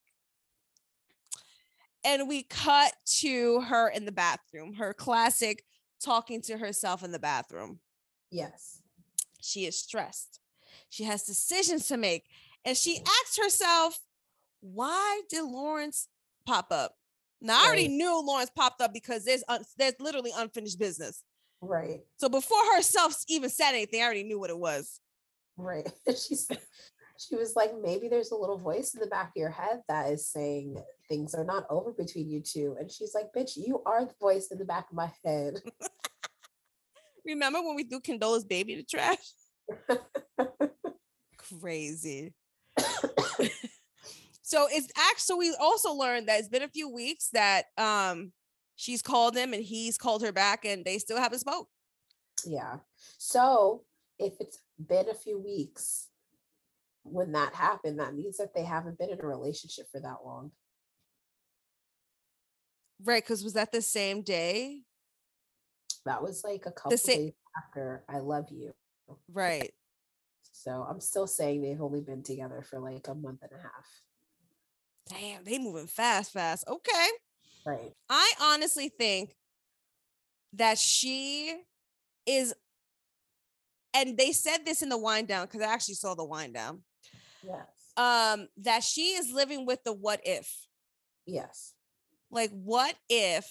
And we cut to her in the bathroom, her classic talking to herself in the bathroom. Yes. She is stressed. She has decisions to make. And she asks herself, why did Lawrence pop up? Now, I already Right. knew Lawrence popped up because there's un- there's literally unfinished business. Right. So before herself even said anything, I already knew what it was. Right. she she was like, maybe there's a little voice in the back of your head that is saying things are not over between you two. And she's like, bitch, you are the voice in the back of my head. Remember when we threw Condola's baby the trash? Crazy. so it's actually we also learned that it's been a few weeks that um she's called him and he's called her back and they still haven't spoke. yeah. So if it's been a few weeks when that happened, that means that they haven't been in a relationship for that long. Right, because was that the same day? That was like a couple sa- days after I love you. Right. So I'm still saying they've only been together for like a month and a half. Damn, they moving fast, fast. Okay. Right. I honestly think that she is, and they said this in the wind down because I actually saw the wind down. Yes. Um, that she is living with the what if. Yes. Like, what if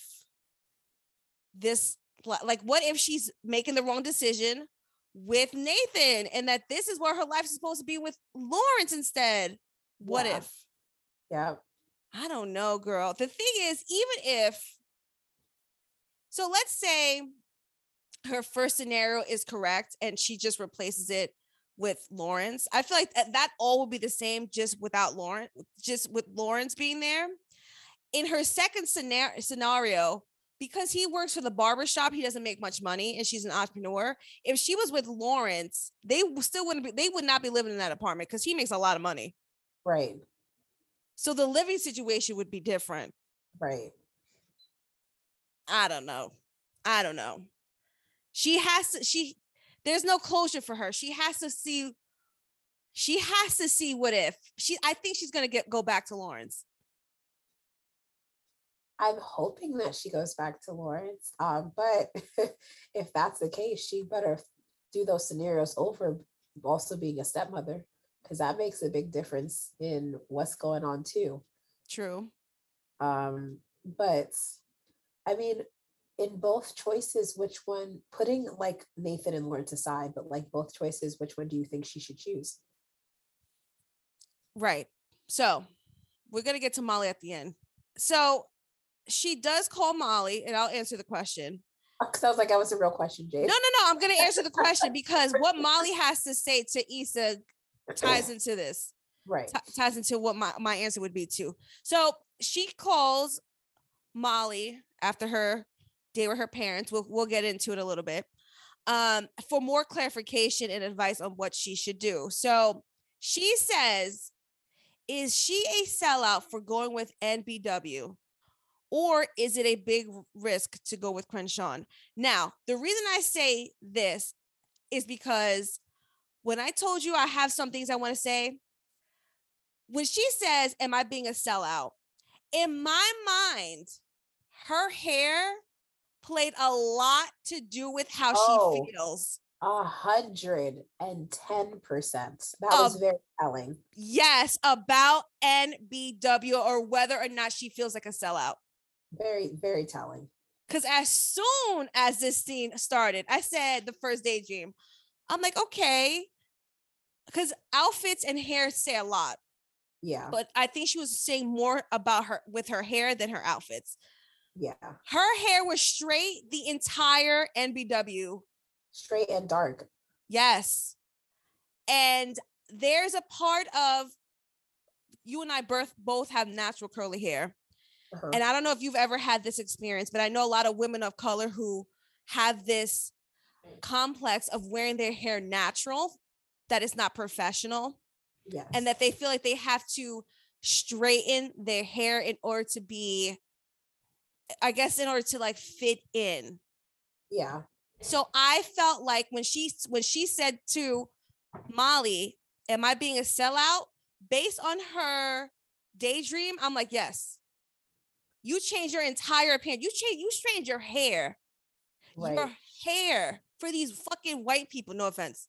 this, like, what if she's making the wrong decision with Nathan and that this is where her life is supposed to be with Lawrence instead? What Yeah. if? Yeah. I don't know, girl. The thing is, even if, so let's say her first scenario is correct and she just replaces it with Lawrence, I feel like that, all would be the same just without Lawrence, just with Lawrence being there. In her second scenario, scenario, because he works for the barber shop, he doesn't make much money and she's an entrepreneur. If she was with Lawrence, they still wouldn't be, they would not be living in that apartment because he makes a lot of money. Right. So the living situation would be different. Right. I don't know. I don't know. She has to, she, there's no closure for her. She has to see, she has to see what if. She, I think she's going to get, go back to Lawrence. I'm hoping that she goes back to Lawrence. Um, but if that's the case, she better do those scenarios over also being a stepmother, because that makes a big difference in what's going on too. True. Um, but I mean, in both choices, which one putting like Nathan and Lawrence aside, but like both choices, which one do you think she should choose? Right. So we're going to get to Molly at the end. So she does call Molly, and I'll answer the question. Because I was like, that was a real question, Jade. No, no, no. I'm gonna answer the question because what Molly has to say to Issa ties into this. Right. T- ties into what my, my answer would be too. So she calls Molly after her day with her parents. We'll we'll get into it a little bit. Um, for more clarification and advice on what she should do. So she says, is she a sellout for going with NBW? Or is it a big risk to go with Crenshaw? Now, the reason I say this is because when I told you I have some things I want to say, when she says, Am I being a sellout? In my mind, her hair played a lot to do with how Oh. she feels. A hundred and ten percent. That was very telling. Yes, about NBW or whether or not she feels like a sellout. Very, very telling. Because as soon as this scene started, I said the first daydream. I'm like, okay. Because outfits and hair say a lot, Yeah. but I think she was saying more about her with her hair than her outfits. yeah. Her hair was straight the entire NBW. Straight and dark. Yes. And there's a part of you and I both both have natural curly hair. Uh-huh. And I don't know if you've ever had this experience, but I know a lot of women of color who have this complex of wearing their hair natural, that it's not professional, yes. and that they feel like they have to straighten their hair in order to be, I guess, in order to like fit in. yeah. So I felt like when she when she said to Molly, "Am I being a sellout?" Based on her daydream, I'm like, yes. You change your entire appearance. You change You straightened your hair. Right. Your hair for these fucking white people. No offense.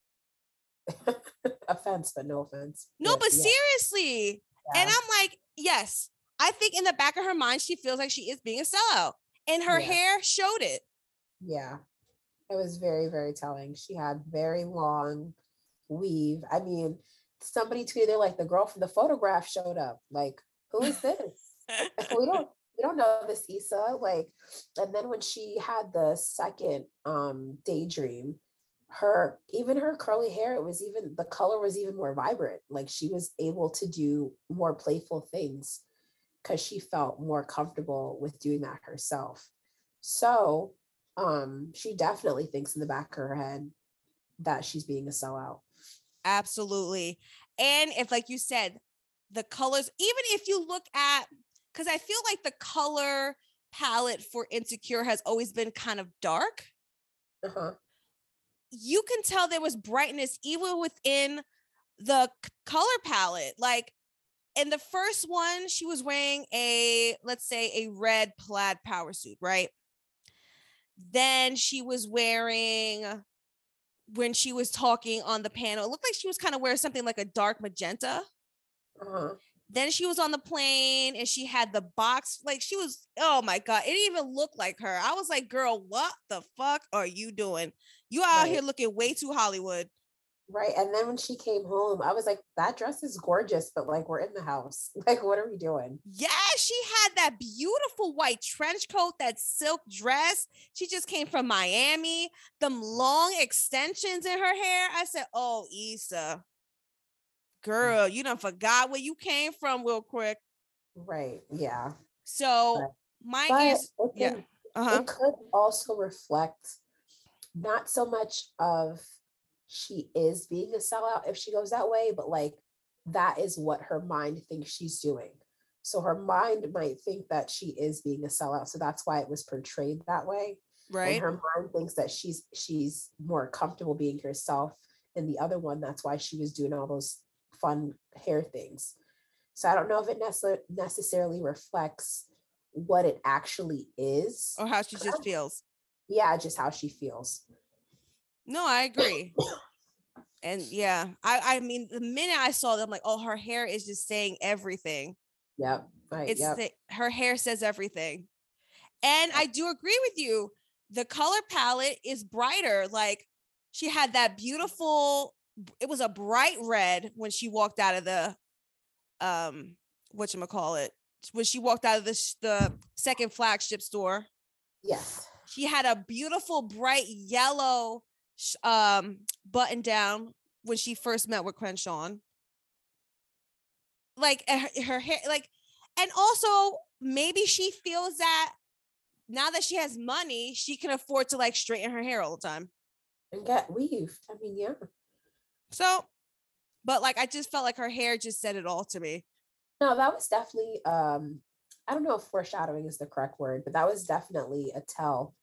offense, but no offense. No, Yeah, but yeah, seriously. And. I'm like, yes. I think in the back of her mind, she feels like she is being a sellout, and her Yeah. hair showed it. Yeah. It was very, very telling. She had very long weave. I mean, somebody tweeted like the girl from the photograph showed up. Like, who is this? we don't we don't know this Issa. Like, and then when she had the second um daydream, her even her curly hair, it was even the color was even more vibrant. Like she was able to do more playful things because she felt more comfortable with doing that herself. So um she definitely thinks in the back of her head that she's being a sellout. Absolutely. And if, like you said, the colors, even if you look at, because I feel like the color palette for Insecure has always been kind of dark. Uh-huh. You can tell there was brightness even within the color palette. Like in the first one, she was wearing a, let's say, a red plaid power suit, right? Then she was wearing when she was talking on the panel, it looked like she was kind of wearing something like a dark magenta. Uh-huh. Then she was on the plane and she had the box. Like she was, oh my God, it even look like her. I was like, girl, what the fuck are you doing? You out Right. here looking way too Hollywood. Right. And then when she came home, I was like, that dress is gorgeous, but like we're in the house. Like, what are we doing? Yeah, she had that beautiful white trench coat, that silk dress. She just came from Miami, them long extensions in her hair. I said, Oh, Issa, girl, you done forgot where you came from real quick. Right. Yeah. So Right. my But answer, yeah, uh-huh. it could also reflect not so much of she is being a sellout if she goes that way, but like that is what her mind thinks she's doing. So her mind might think that she is being a sellout. So that's why it was portrayed that way. right? and her mind thinks that she's she's more comfortable being herself and the other one that's why she was doing all those fun hair things so i don't know if it necess- necessarily reflects what it actually is or how she just feels. Yeah just how she feels No, I agree. and yeah, I I mean, the minute I saw them, like, oh, her hair is just saying everything. yep right It's yep the, her hair says everything, and I do agree with you. The color palette is brighter. Like she had that beautiful. It was a bright red when she walked out of the, um, what call it, when she walked out of the the second flagship store. Yes. She had a beautiful bright yellow um button down when she first met with Crenshaw. Like uh, her, her hair, like, and also maybe she feels that now that she has money, she can afford to like straighten her hair all the time. And get weave. I mean, yeah. So, but like I just felt like her hair just said it all to me. No, that was definitely um I don't know if foreshadowing is the correct word, but that was definitely a tell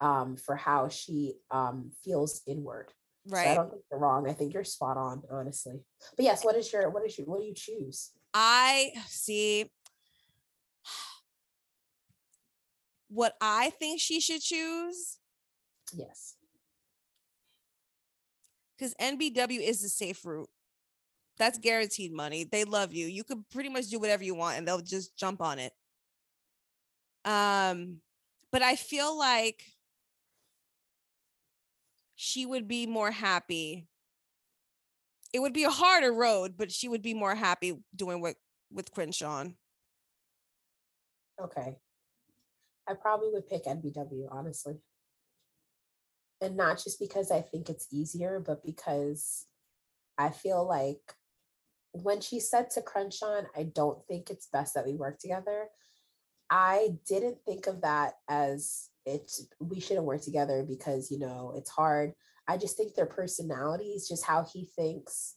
um for how she um feels inward. So I don't think you're wrong. I think you're spot on, honestly. But yes, what is your what is your what do you choose? I see what I think she should choose Yes. because NBW is the safe route. That's guaranteed money. They love you. You could pretty much do whatever you want and they'll just jump on it. Um, but I feel like she would be more happy. It would be a harder road, but she would be more happy doing what with Crenshaw. Okay. I probably would pick NBW, honestly. And not just because I think it's easier, but because I feel like when she said to Crenshaw, I don't think it's best that we work together. I didn't think of that as it's we shouldn't work together because you know it's hard. I just think their personalities, just how he thinks,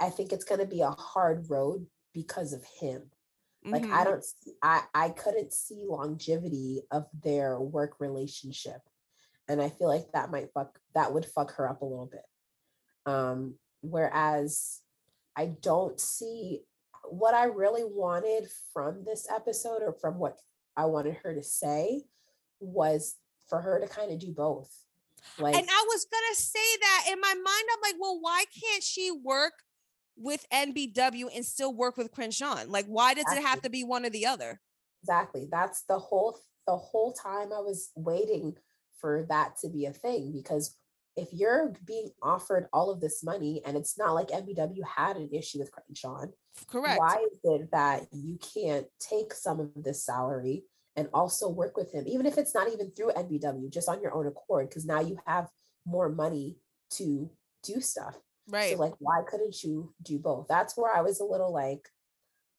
I think it's gonna be a hard road because of him like i Mhm. don't i i couldn't see longevity of their work relationship and i feel like that might fuck that would fuck her up a little bit um whereas i don't see what i really wanted from this episode or from what i wanted her to say was for her to kind of do both like and I was gonna say that in my mind, I'm like, well, why can't she work with NBW and still work with Crenshaw? Like, why does it have to be one or the other? exactly that's the whole the whole time i was waiting for that to be a thing because if you're being offered all of this money and it's not like nbw had an issue with Crenshaw, Correct. why is it that you can't take some of this salary and also work with him even if it's not even through nbw just on your own accord because now you have more money to do stuff Right. so like, why couldn't you do both? That's where I was a little like,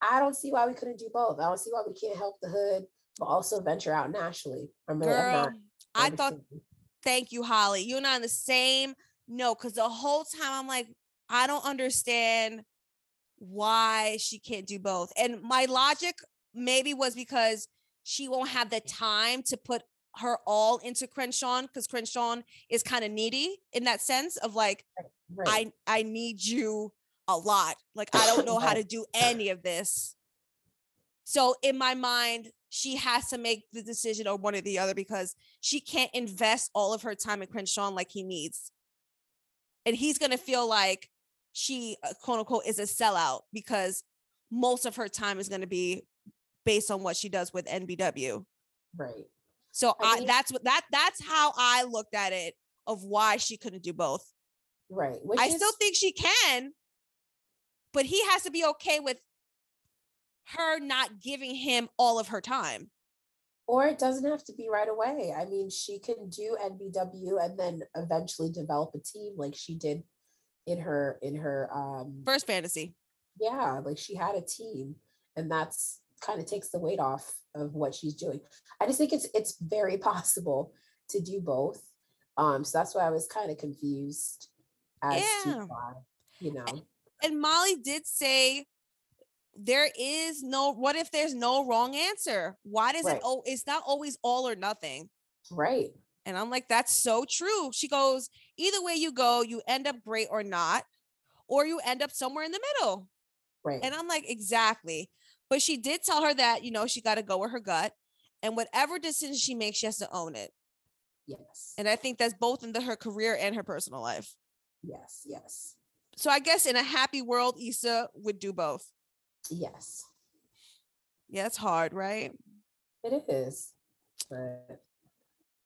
I don't see why we couldn't do both. I don't see why we can't help the hood, but also venture out nationally. I'm really, I'm Girl, not I thought, thank you, Holly. You and I on the same no, because the whole time I'm like, I don't understand why she can't do both. And my logic maybe was because she won't have the time to put her all into Crenshaw because Crenshaw is kind of needy in that sense of like, right. I I need you a lot. Like I don't know how to do any of this. So in my mind, she has to make the decision or one or the other because she can't invest all of her time in Crenshaw like he needs. And he's gonna feel like she uh, quote unquote is a sellout because most of her time is gonna be based on what she does with NBW. right. So I I, mean- that's what that that's how I looked at it of why she couldn't do both. Right. Which I is, still think she can, but he has to be okay with her not giving him all of her time. or it doesn't have to be right away. I mean, she can do NBW and then eventually develop a team like she did in her in her um First fantasy. yeah like she had a team and that's kind of takes the weight off of what she's doing i just think it's it's very possible to do both um so that's why i was kind of confused as Yeah. to why you know And Molly did say there is no what if there's no wrong answer? Why does Right. it oh it's not always all or nothing? right And I'm like, that's so true. She goes, either way you go, you end up great or not, or you end up somewhere in the middle. right And I'm like, exactly. But she did tell her that, you know, she got to go with her gut. And whatever decision she makes, she has to own it. yes And I think that's both in the, her career and her personal life. yes yes So I guess in a happy world, Issa would do both. yes Yeah, it's hard, right? it is but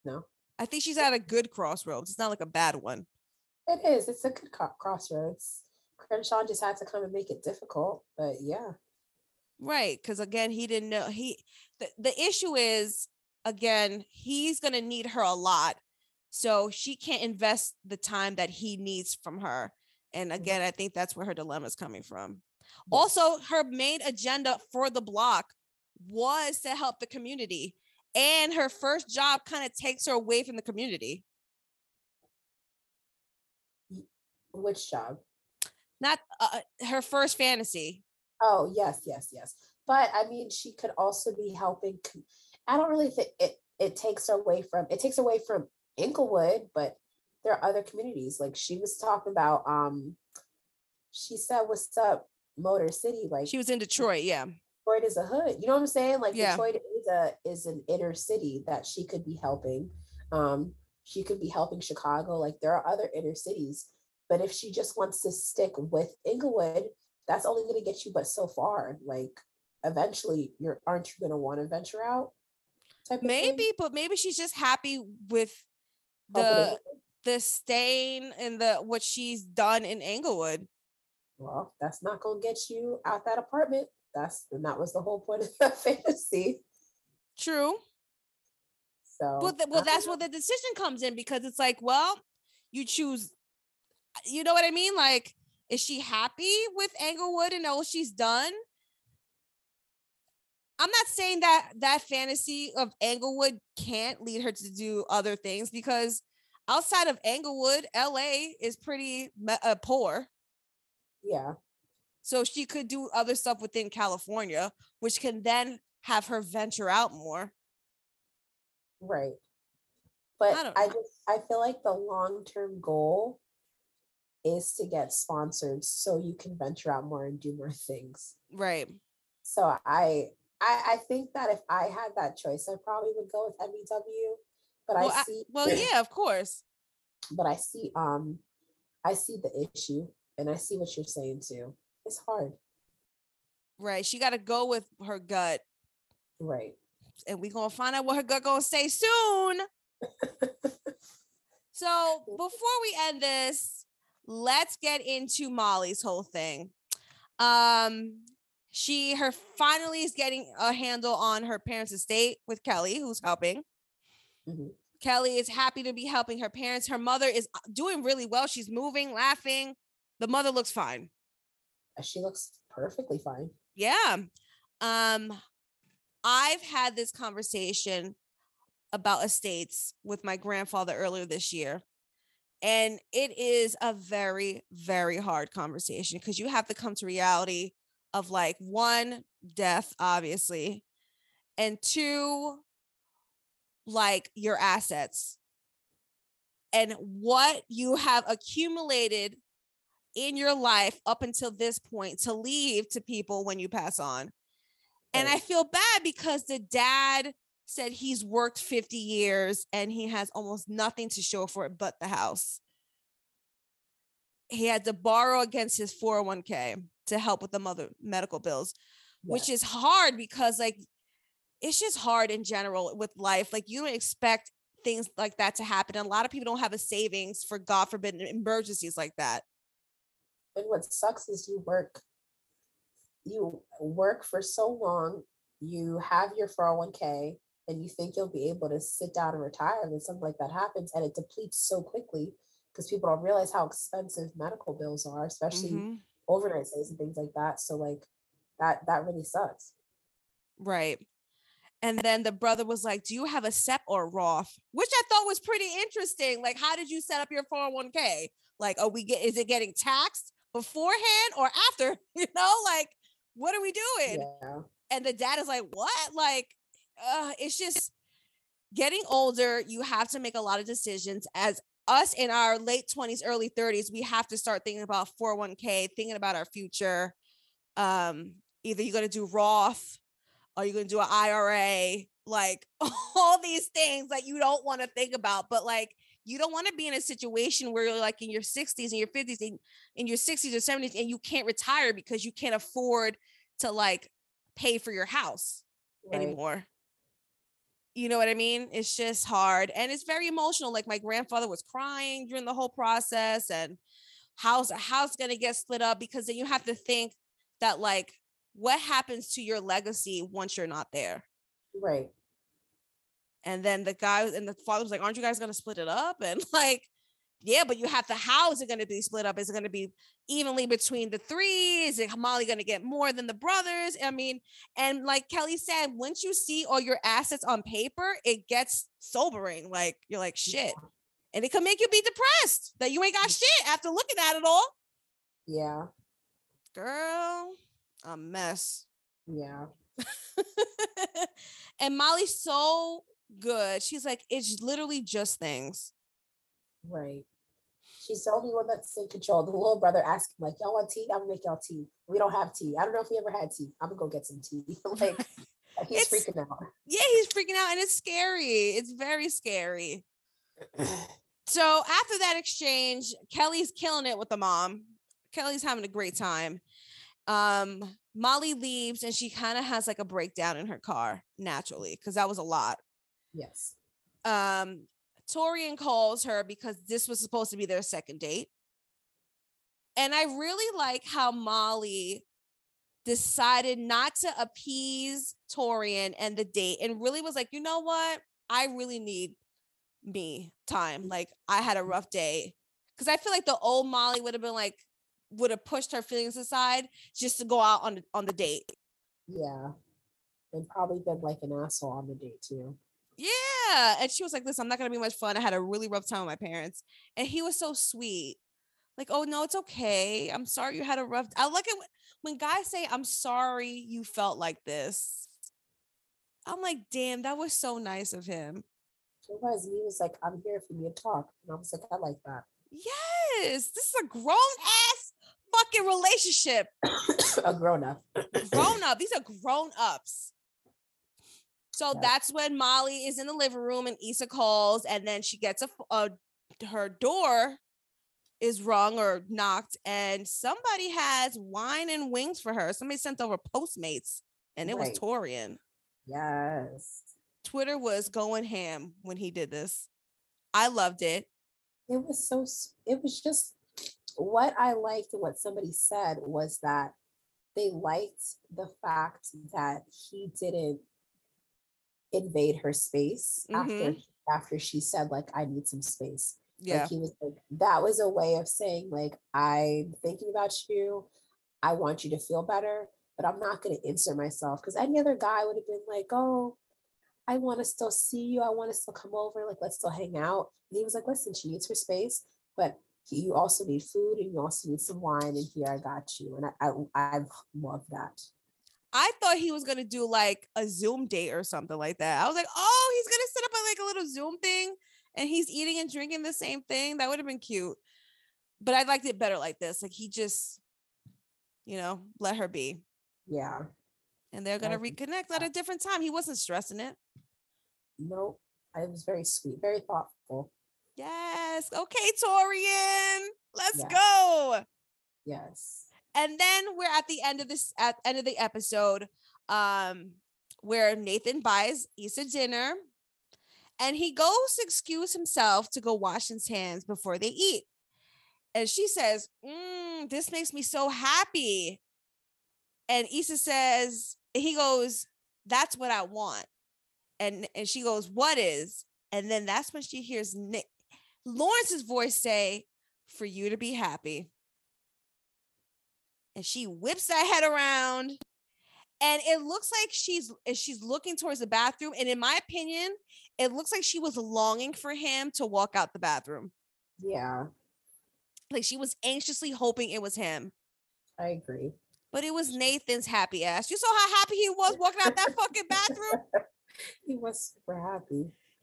no I think she's at a good crossroads. It's not like a bad one. it is it's a good crossroads crenshaw just had to come and make it difficult but yeah Right. Because again, he didn't know he the, the issue is again, he's gonna need her a lot. So she can't invest the time that he needs from her. And Mm-hmm. again, I think that's where her dilemma is coming from. Also, her main agenda for the block was to help the community. And her first job kind of takes her away from the community. Which job? Not uh, her first fantasy. Oh, yes, yes, yes. But I mean, she could also be helping. I don't really think it, it takes away from, it takes away from Inglewood, but there are other communities. Like she was talking about, um, she said, what's up, Motor City? Like She was in Detroit. Yeah. Detroit is a hood. You know what I'm saying? Like Yeah. Detroit is a is an inner city that she could be helping. Um, she could be helping Chicago. Like there are other inner cities, but if she just wants to stick with Inglewood, that's only going to get you but so far. Like eventually, you're aren't you going to want to venture out? Type of? Maybe, but maybe she's just happy with the the stain and the what she's done in Inglewood. well, that's not going to get you out that apartment. That's and that was the whole point of the fantasy. True. So, Well, th- I well, that's know. where the decision comes in because it's like, well, you choose. You know what I mean? Like, is she happy with Inglewood and all she's done? I'm not saying that that fantasy of Inglewood can't lead her to do other things because outside of Inglewood, LA is pretty uh, poor. yeah. So she could do other stuff within California, which can then have her venture out more. Right. But I I, just I feel like the long-term goal is to get sponsored so you can venture out more and do more things. Right. So I I, I think that if I had that choice, I probably would go with NBW. But Well, I I- see Well, yeah, of course. but I see um I see the issue and I see what you're saying too. It's hard. Right. She got to go with her gut. Right. And we going to find out what her gut going to say soon. so before we end this, let's get into Molly's whole thing. Um, she her finally is getting a handle on her parents' estate with Kelly, who's helping. Mhm. Kelly is happy to be helping her parents. Her mother is uh, doing really well. She's moving, laughing. The mother looks fine. She looks perfectly fine. Yeah. Um I've had this conversation about estates with my grandfather earlier this year. And it is a very very hard conversation because you have to come to reality of like one death obviously and two like your assets and what you have accumulated in your life up until this point to leave to people when you pass on. And I feel bad because the dad said he's worked 50 years and he has almost nothing to show for it but the house. He had to borrow against his 401k to help with the mother medical bills, which is hard because like it's just hard in general with life. Like you don't expect things like that to happen. And a lot of people don't have a savings for God forbid emergencies like that. And what sucks is you work, you work for so long, you have your 401k, and you think you'll be able to sit down and retire, and then something like that happens, and it depletes so quickly because people don't realize how expensive medical bills are, especially Mhm. overnight stays and things like that. So like that that really sucks. Right. And then the brother was like, Do you have a SEP or a Roth? Which I thought was pretty interesting. Like, how did you set up your 401k? Like, are we get is it getting taxed beforehand or after? You know, like, what are we doing? Yeah. And the dad is like, What? Like, uh, it's just getting older. You have to make a lot of decisions. As us in our late 20s, early 30s, we have to start thinking about 401k, thinking about our future. Um, either you're gonna do Roth are you're going to do an IRA? Like all these things that you don't want to think about, but like you don't want to be in a situation where you're like in your 60s and your 50s and in your 60s or 70s and you can't retire because you can't afford to like pay for your house Right. anymore. You know what I mean? It's just hard and it's very emotional. Like my grandfather was crying during the whole process and how's a house going to get split up because then you have to think that like what happens to your legacy once you're not there? Right. And then the guy and the father was like, Aren't you guys gonna split it up? And like, yeah, but you have to how is it gonna be split up? Is it gonna be evenly between the three? Is it Molly gonna get more than the brothers? I mean, and like Kelly said, once you see all your assets on paper, it gets sobering. Like you're like, shit. And it can make you be depressed that you ain't got shit after looking at it all. Yeah. Girl, a mess. Yeah. and Molly's so good. She's like, it's literally just things. Right. She's the only one that's in control. The little brother asked him, like, y'all want tea? I'm gonna make y'all tea. We don't have tea. I don't know if we ever had tea. I'm gonna go get some tea. like he's It's- freaking out. Yeah, he's freaking out and it's scary. It's very scary. So after that exchange, Kelly's killing it with the mom. Kelly's having a great time. Um, Molly leaves and she kind of has like a breakdown in her car naturally because that was a lot. yes. um Taurean calls her because this was supposed to be their second date. And I really like how Molly decided not to appease Taurean and the date and really was like, you know what? I really need me time. Like I had a rough day. Cause I feel like the old Molly would have been like, would have pushed her feelings aside just to go out on on the date. Yeah. And probably been like an asshole on the date too. Yeah. And she was like, listen, I'm not going to be much fun. I had a really rough time with my parents. And he was so sweet. Like, oh, no, it's okay. I'm sorry you had a rough. I like it when- guys say, I'm sorry you felt like this. I'm like, damn, that was so nice of him. Because. He was like, I'm here if you need to talk. And I was like, I like that. Yes. This is a grown ass fucking relationship. a grown up. grown up. These are grown ups. So Yeah. that's when Molly is in the living room and Issa calls, and then she gets a, a her door is rung or knocked, and somebody has wine and wings for her. Somebody sent over Postmates, and it Right. was Taurean. Yes. Twitter was going ham when he did this. I loved it. It was so, it was just what I liked and what somebody said was that they liked the fact that he didn't invade her space after mm-hmm. after she said like I need some space. Yeah. Like he was like that was a way of saying like I'm thinking about you. I want you to feel better, but I'm not going to insert myself because any other guy would have been like, "Oh, I want to still see you. I want to still come over. Like let's still hang out." And he was like, "Listen, she needs her space, but he- you also need food and you also need some wine. And here I got you." And I I, I love that. I thought he was gonna do like a Zoom date or something like that. I was like, oh, he's gonna set up a, like a little Zoom thing, and he's eating and drinking the same thing. That would have been cute. But I liked it better like this. Like he just, you know, let her be, Yeah. and they're gonna reconnect at a different time. He wasn't stressing it. Nope. I was very sweet, very thoughtful. Yes. Okay, Taurean, let's Yeah. go. Yes. And then we're at the end of this at end of the episode um where nathan buys issa dinner and he goes to excuse himself to go wash his hands before they eat. And she says mm, this makes me so happy. And issa says he goes that's what i want. And and she goes what is? And then that's when she hears nick lawrence's voice say for you to be happy and she whips that head around and it looks like she's uh, she's looking towards the bathroom and in my opinion it looks like she was longing for him to walk out the bathroom Yeah, like she was anxiously hoping it was him I agree. but it was nathan's happy ass you saw how happy he was walking out that fucking bathroom He was super happy.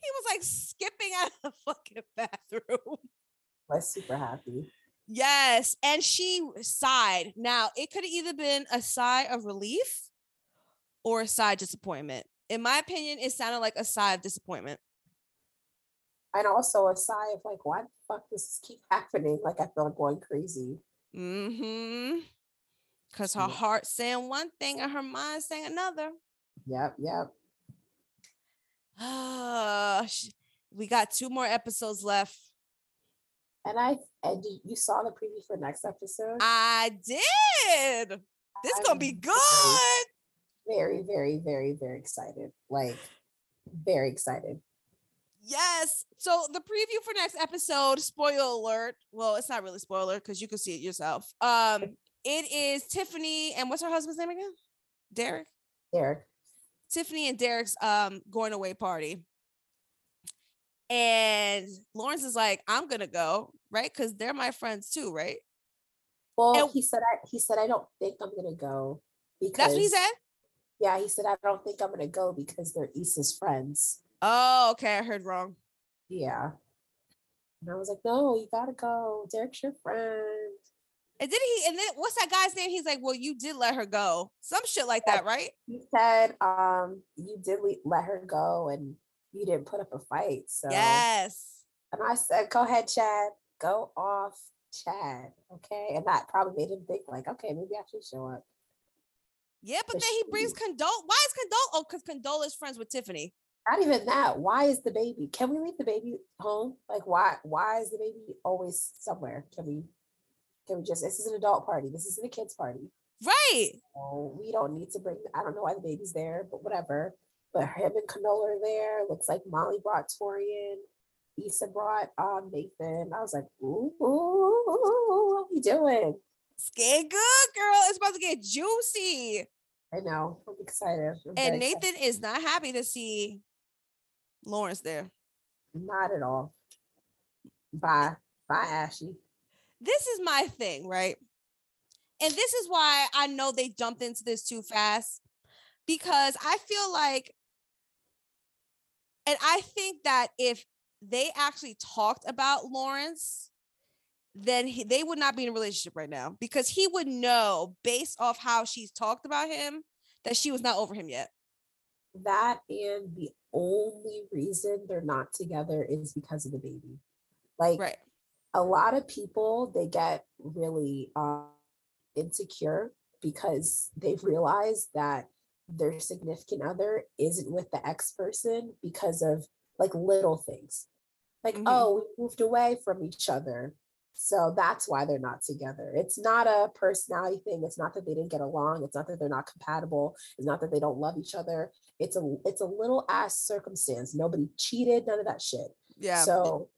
he was like skipping out of the fucking bathroom Was super happy. Yes and she sighed now it could have either been a sigh of relief or a sigh of disappointment in my opinion it sounded like a sigh of disappointment And also a sigh of like, why the fuck does this keep happening? Like I feel like going crazy. Mm-hmm. Cause her heart saying one thing and her mind saying another. Yep, yep. Sh- we got two more episodes left. And I and you- saw the preview for next episode. I did. This gonna be good. Very, very, very, very excited. Like very excited. Yes. So the preview for next episode, spoiler alert. Well, it's not really spoiler because you can see it yourself. Um, it is Tiffany and what's her husband's name again? Derek. Derek. Tiffany and Derek's um going away party. And Lawrence is like, I'm gonna go, right? Because they're my friends too, right? Well, and, he said I he said I don't think I'm gonna go because that's what he said. Yeah, he said I don't think I'm gonna go because they're Issa's friends. Oh, okay, I heard wrong. Yeah. And I was like, no, you gotta go. Derek's your friend. And did he? And then what's that guy's name? He's like, well, you did let her go. Some shit like that, right? He said, um, you did let her go, and you didn't put up a fight. So yes. And I said, go ahead, Chad. Go off, Chad. Okay. And that probably made him think like, okay, maybe I should show up. Yeah, but then he brings Condola. Why is Condola? Oh, because Condola is friends with Tiffany. Not even that. Why is the baby? Can we leave the baby home? Like, why? Why is the baby always somewhere? Can we? Can we just? This is an adult party. This isn't a kids party. Right. So we don't need to bring. I don't know why the baby's there, but whatever. But him and Condola are there. Looks like Molly brought Taurean. Issa brought um Nathan. I was like, ooh, ooh, ooh what are you doing? It's getting good, girl. It's about to get juicy. I know. I'm excited. I'm and Nathan excited. is not happy to see Lawrence there. Not at all. Bye. Bye, Ashy. This is my thing, right? And this is why I know they jumped into this too fast because I feel like, and I think that if they actually talked about Lawrence, then he, they would not be in a relationship right now because he would know based off how she's talked about him that she was not over him yet. That and the only reason they're not together is because of the baby. Like right. a lot of people, they get really um, insecure because they've realized that their significant other isn't with the ex person because of like little things. Like, mm-hmm. oh, we moved away from each other. So that's why they're not together. It's not a personality thing. It's not that they didn't get along. It's not that they're not compatible. It's not that they don't love each other. It's a it's a little ass circumstance. Nobody cheated, none of that shit. Yeah. So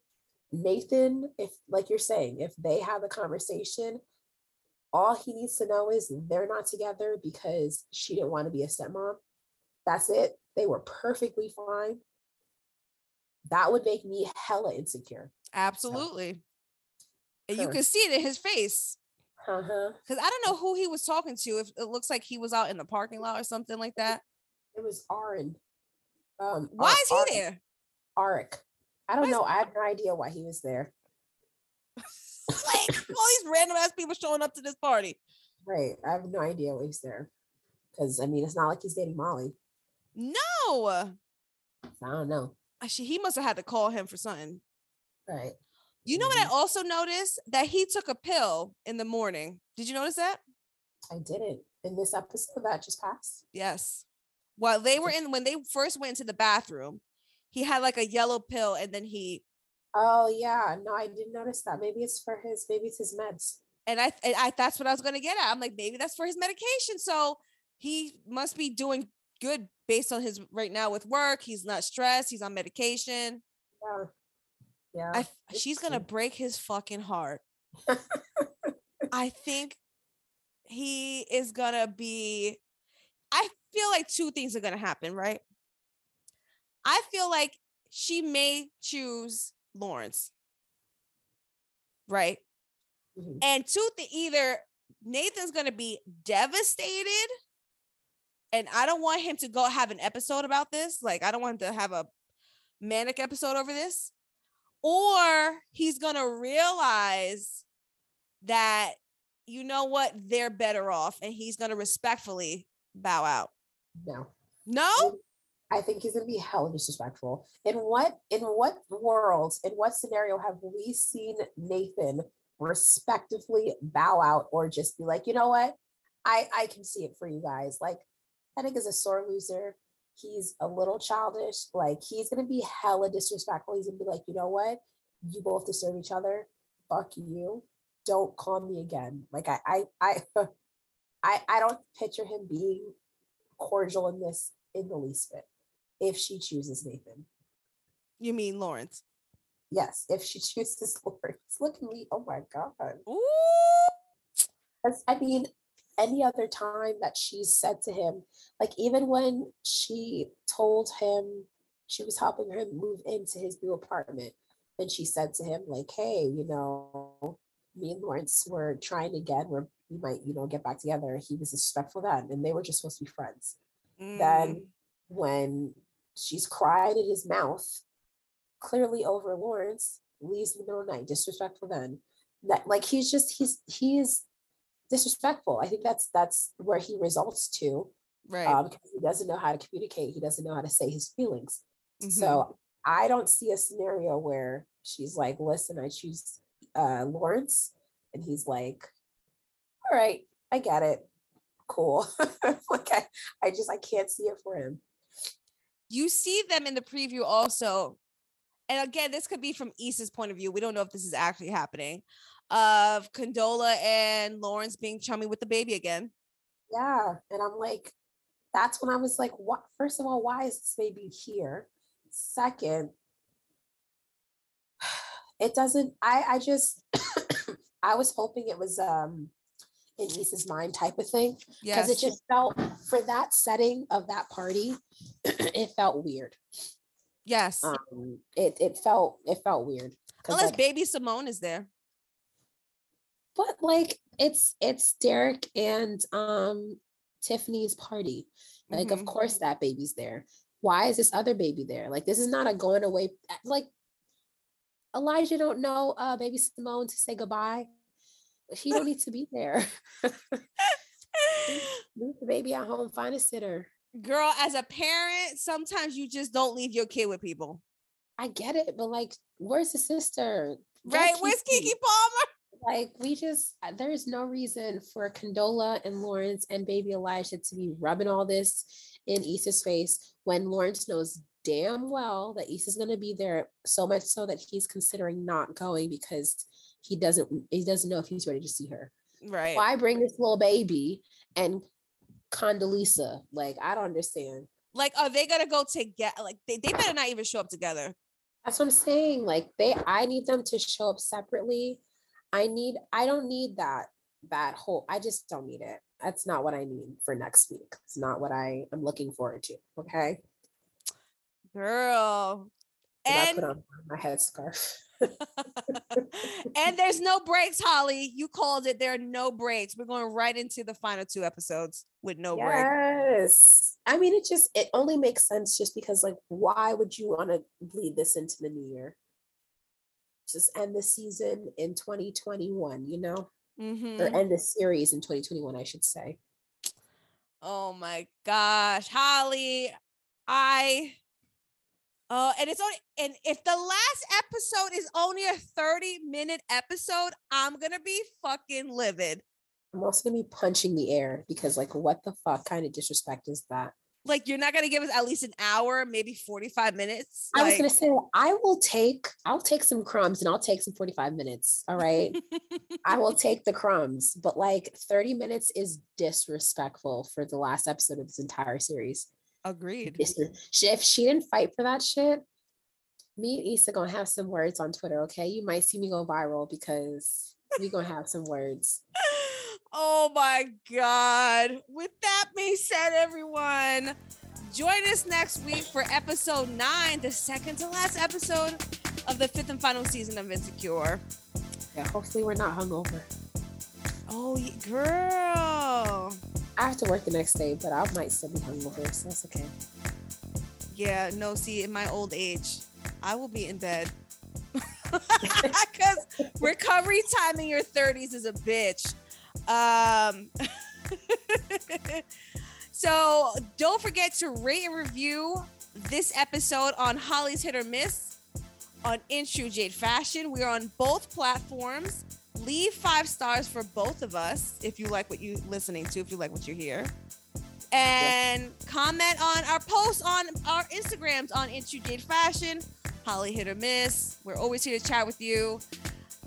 Nathan, if like you're saying, if they have a conversation, all he needs to know is they're not together because she didn't want to be a stepmom. That's it. They were perfectly fine. That would make me hella insecure. Absolutely. So and you can see it in his face. Uh-huh. Because I don't know who he was talking to. If it looks like he was out in the parking lot or something like that. It was Aaron. Um, why is he Ar- there? Arik. I don't know. I have no idea why he was there. like all these random ass people showing up to this party. Right. I have no idea why he's there. Because I mean, it's not like he's dating Molly. No. I don't know. Actually, he must have had to call him for something. Right. You know what I mm-hmm. also noticed? That he took a pill in the morning. Did you notice that? I didn't. In this episode that just passed? Yes. While they were in, when they first went into the bathroom, he had like a yellow pill and then he. Oh, yeah. No, I didn't notice that. Maybe it's for his, maybe it's his meds. And I, I that's what I was going to get at. I'm like, maybe that's for his medication. So he must be doing good based on his right now with work. He's not stressed. He's on medication. Yeah. Yeah. I, she's going to break his fucking heart. I think he is going to be I feel like two things are going to happen, right? I feel like she may choose Lawrence. Right? Mm-hmm. And two th- either Nathan's going to be devastated and I don't want him to go have an episode about this. Like I don't want him to have a manic episode over this or he's going to realize that you know what they're better off and he's going to respectfully bow out no no i think he's going to be hell disrespectful in what in what world in what scenario have we seen nathan respectively bow out or just be like you know what i i can see it for you guys like think is a sore loser he's a little childish. Like he's gonna be hella disrespectful. He's gonna be like, you know what? You both deserve each other. Fuck you. Don't call me again. Like I I I I I don't picture him being cordial in this in the least bit. If she chooses Nathan, You mean Lawrence? yes. If she chooses Lawrence, look at me. Oh my god. Ooh. I mean, any other time that she said to him, like even when she told him she was helping him move into his new apartment, and she said to him, like, hey, you know, me and Lawrence were trying again, where we might, you know, get back together. He was disrespectful then, and they were just supposed to be friends. Mm. Then when she's cried in his mouth, clearly over Lawrence, leaves in the middle of the night, disrespectful then. That like he's just he's he is disrespectful. I think that's that's where he results to right. um, because he doesn't know how to communicate. He doesn't know how to say his feelings. Mhm. So I don't see a scenario where she's like, "Listen, I choose uh, Lawrence," and he's like, "All right, I get it, cool." like I, I just I can't see it for him. You see them in the preview also and again this could be from Issa's point of view we don't know if this is actually happening of condola and lawrence being chummy with the baby again Yeah, and I'm like, that's when I was like, "What?" First of all, why is this baby here? Second, it doesn't. I I just I was hoping it was um in Issa's mind type of thing. because yes. it just felt for that setting of that party it felt weird. Yes. Um it, it felt it felt weird. unless like, baby simone is there. But like it's it's derek and um tiffany's party. Like of Mhm. course that baby's there. Why is this other baby there? Like this is not a going away like elijah don't know uh baby simone to say goodbye she don't need to be there. Leave the baby at home find a sitter. Girl as a parent sometimes you just don't leave your kid with people. I get it, but like, where's the sister? Right where's Keke? Palmer? Like, we just uh, there's no reason for Condola and Lawrence and baby Elijah to be rubbing all this in Issa's face when Lawrence knows damn well that Issa's gonna be there, so much so that he's considering not going because he doesn't he doesn't know if he's ready to see her. right Why bring this little baby and Condoleezza? Like, I don't understand. like are they gonna go together like they, they better not even show up together That's what I'm saying. Like they I need them to show up separately. I need I don't need that that whole I just don't need it. That's not what I need for next week. It's not what I am looking forward to. Okay. girl And I put on my headscarf. And there's no breaks, Holly. You called it. There are no breaks. We're going right into the final two episodes with no break. yes. I mean it just it only makes sense just because like why would you want to lead this into the new year? Just end the season in 2021, you know? Mhm. Or end the series in 2021, I should say. Oh my gosh, Holly, I. Oh, and it's only and if the last episode is only a 30 minute episode, I'm gonna be fucking livid. I'm also gonna be punching the air because like what the fuck kind of disrespect is that? Like you're not gonna give us at least an hour, maybe 45 minutes. I was gonna say I will take I'll take some crumbs and I'll take some 45 minutes. All right. I will take the crumbs, but like 30 minutes is disrespectful for the last episode of this entire series. Agreed. If she didn't fight for that shit, me and Issa gonna have some words on Twitter. Okay. You might see me go viral because we gonna have some words. Oh my God. With that being said, everyone, join us next week for episode nine, the second to last episode of the fifth and final season of Insecure. Yeah, hopefully we're not hungover. Oh, girl. I have to work the next day, but I might still be hungover, so that's okay. Yeah, no, see, in my old age, I will be in bed. Because recovery time in your 30s is a bitch. Um, so don't forget to rate and review this episode on Holly's Hit or Miss on In True Jade Fashion. We are on both platforms. Leave five stars for both of us if you like what you're listening to, if you like what you hear. And comment on our posts on our Instagrams on In True Jade Fashion, Holly Hit or Miss. We're always here to chat with you.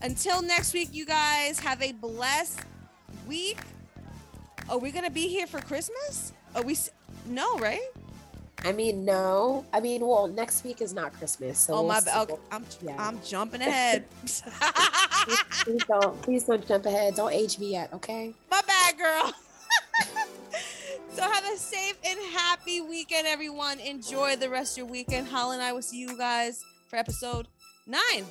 Until next week, you guys have a blessed week. Are we gonna be here for Christmas? Are we? No, right? I mean, no. I mean, well, next week is not Christmas. So oh we'll my see. Okay, I'm Yeah. I'm jumping ahead. Please don't, please don't jump ahead. Don't age me yet, okay? my bad, girl. so have a safe and happy weekend, everyone. Enjoy the rest of your weekend. Holly and I will see you guys for episode nine.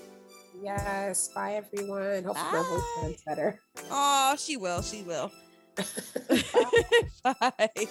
Yes. Bye, everyone. Hopefully, my voice sounds better. Oh, she will. She will. Bye. Bye.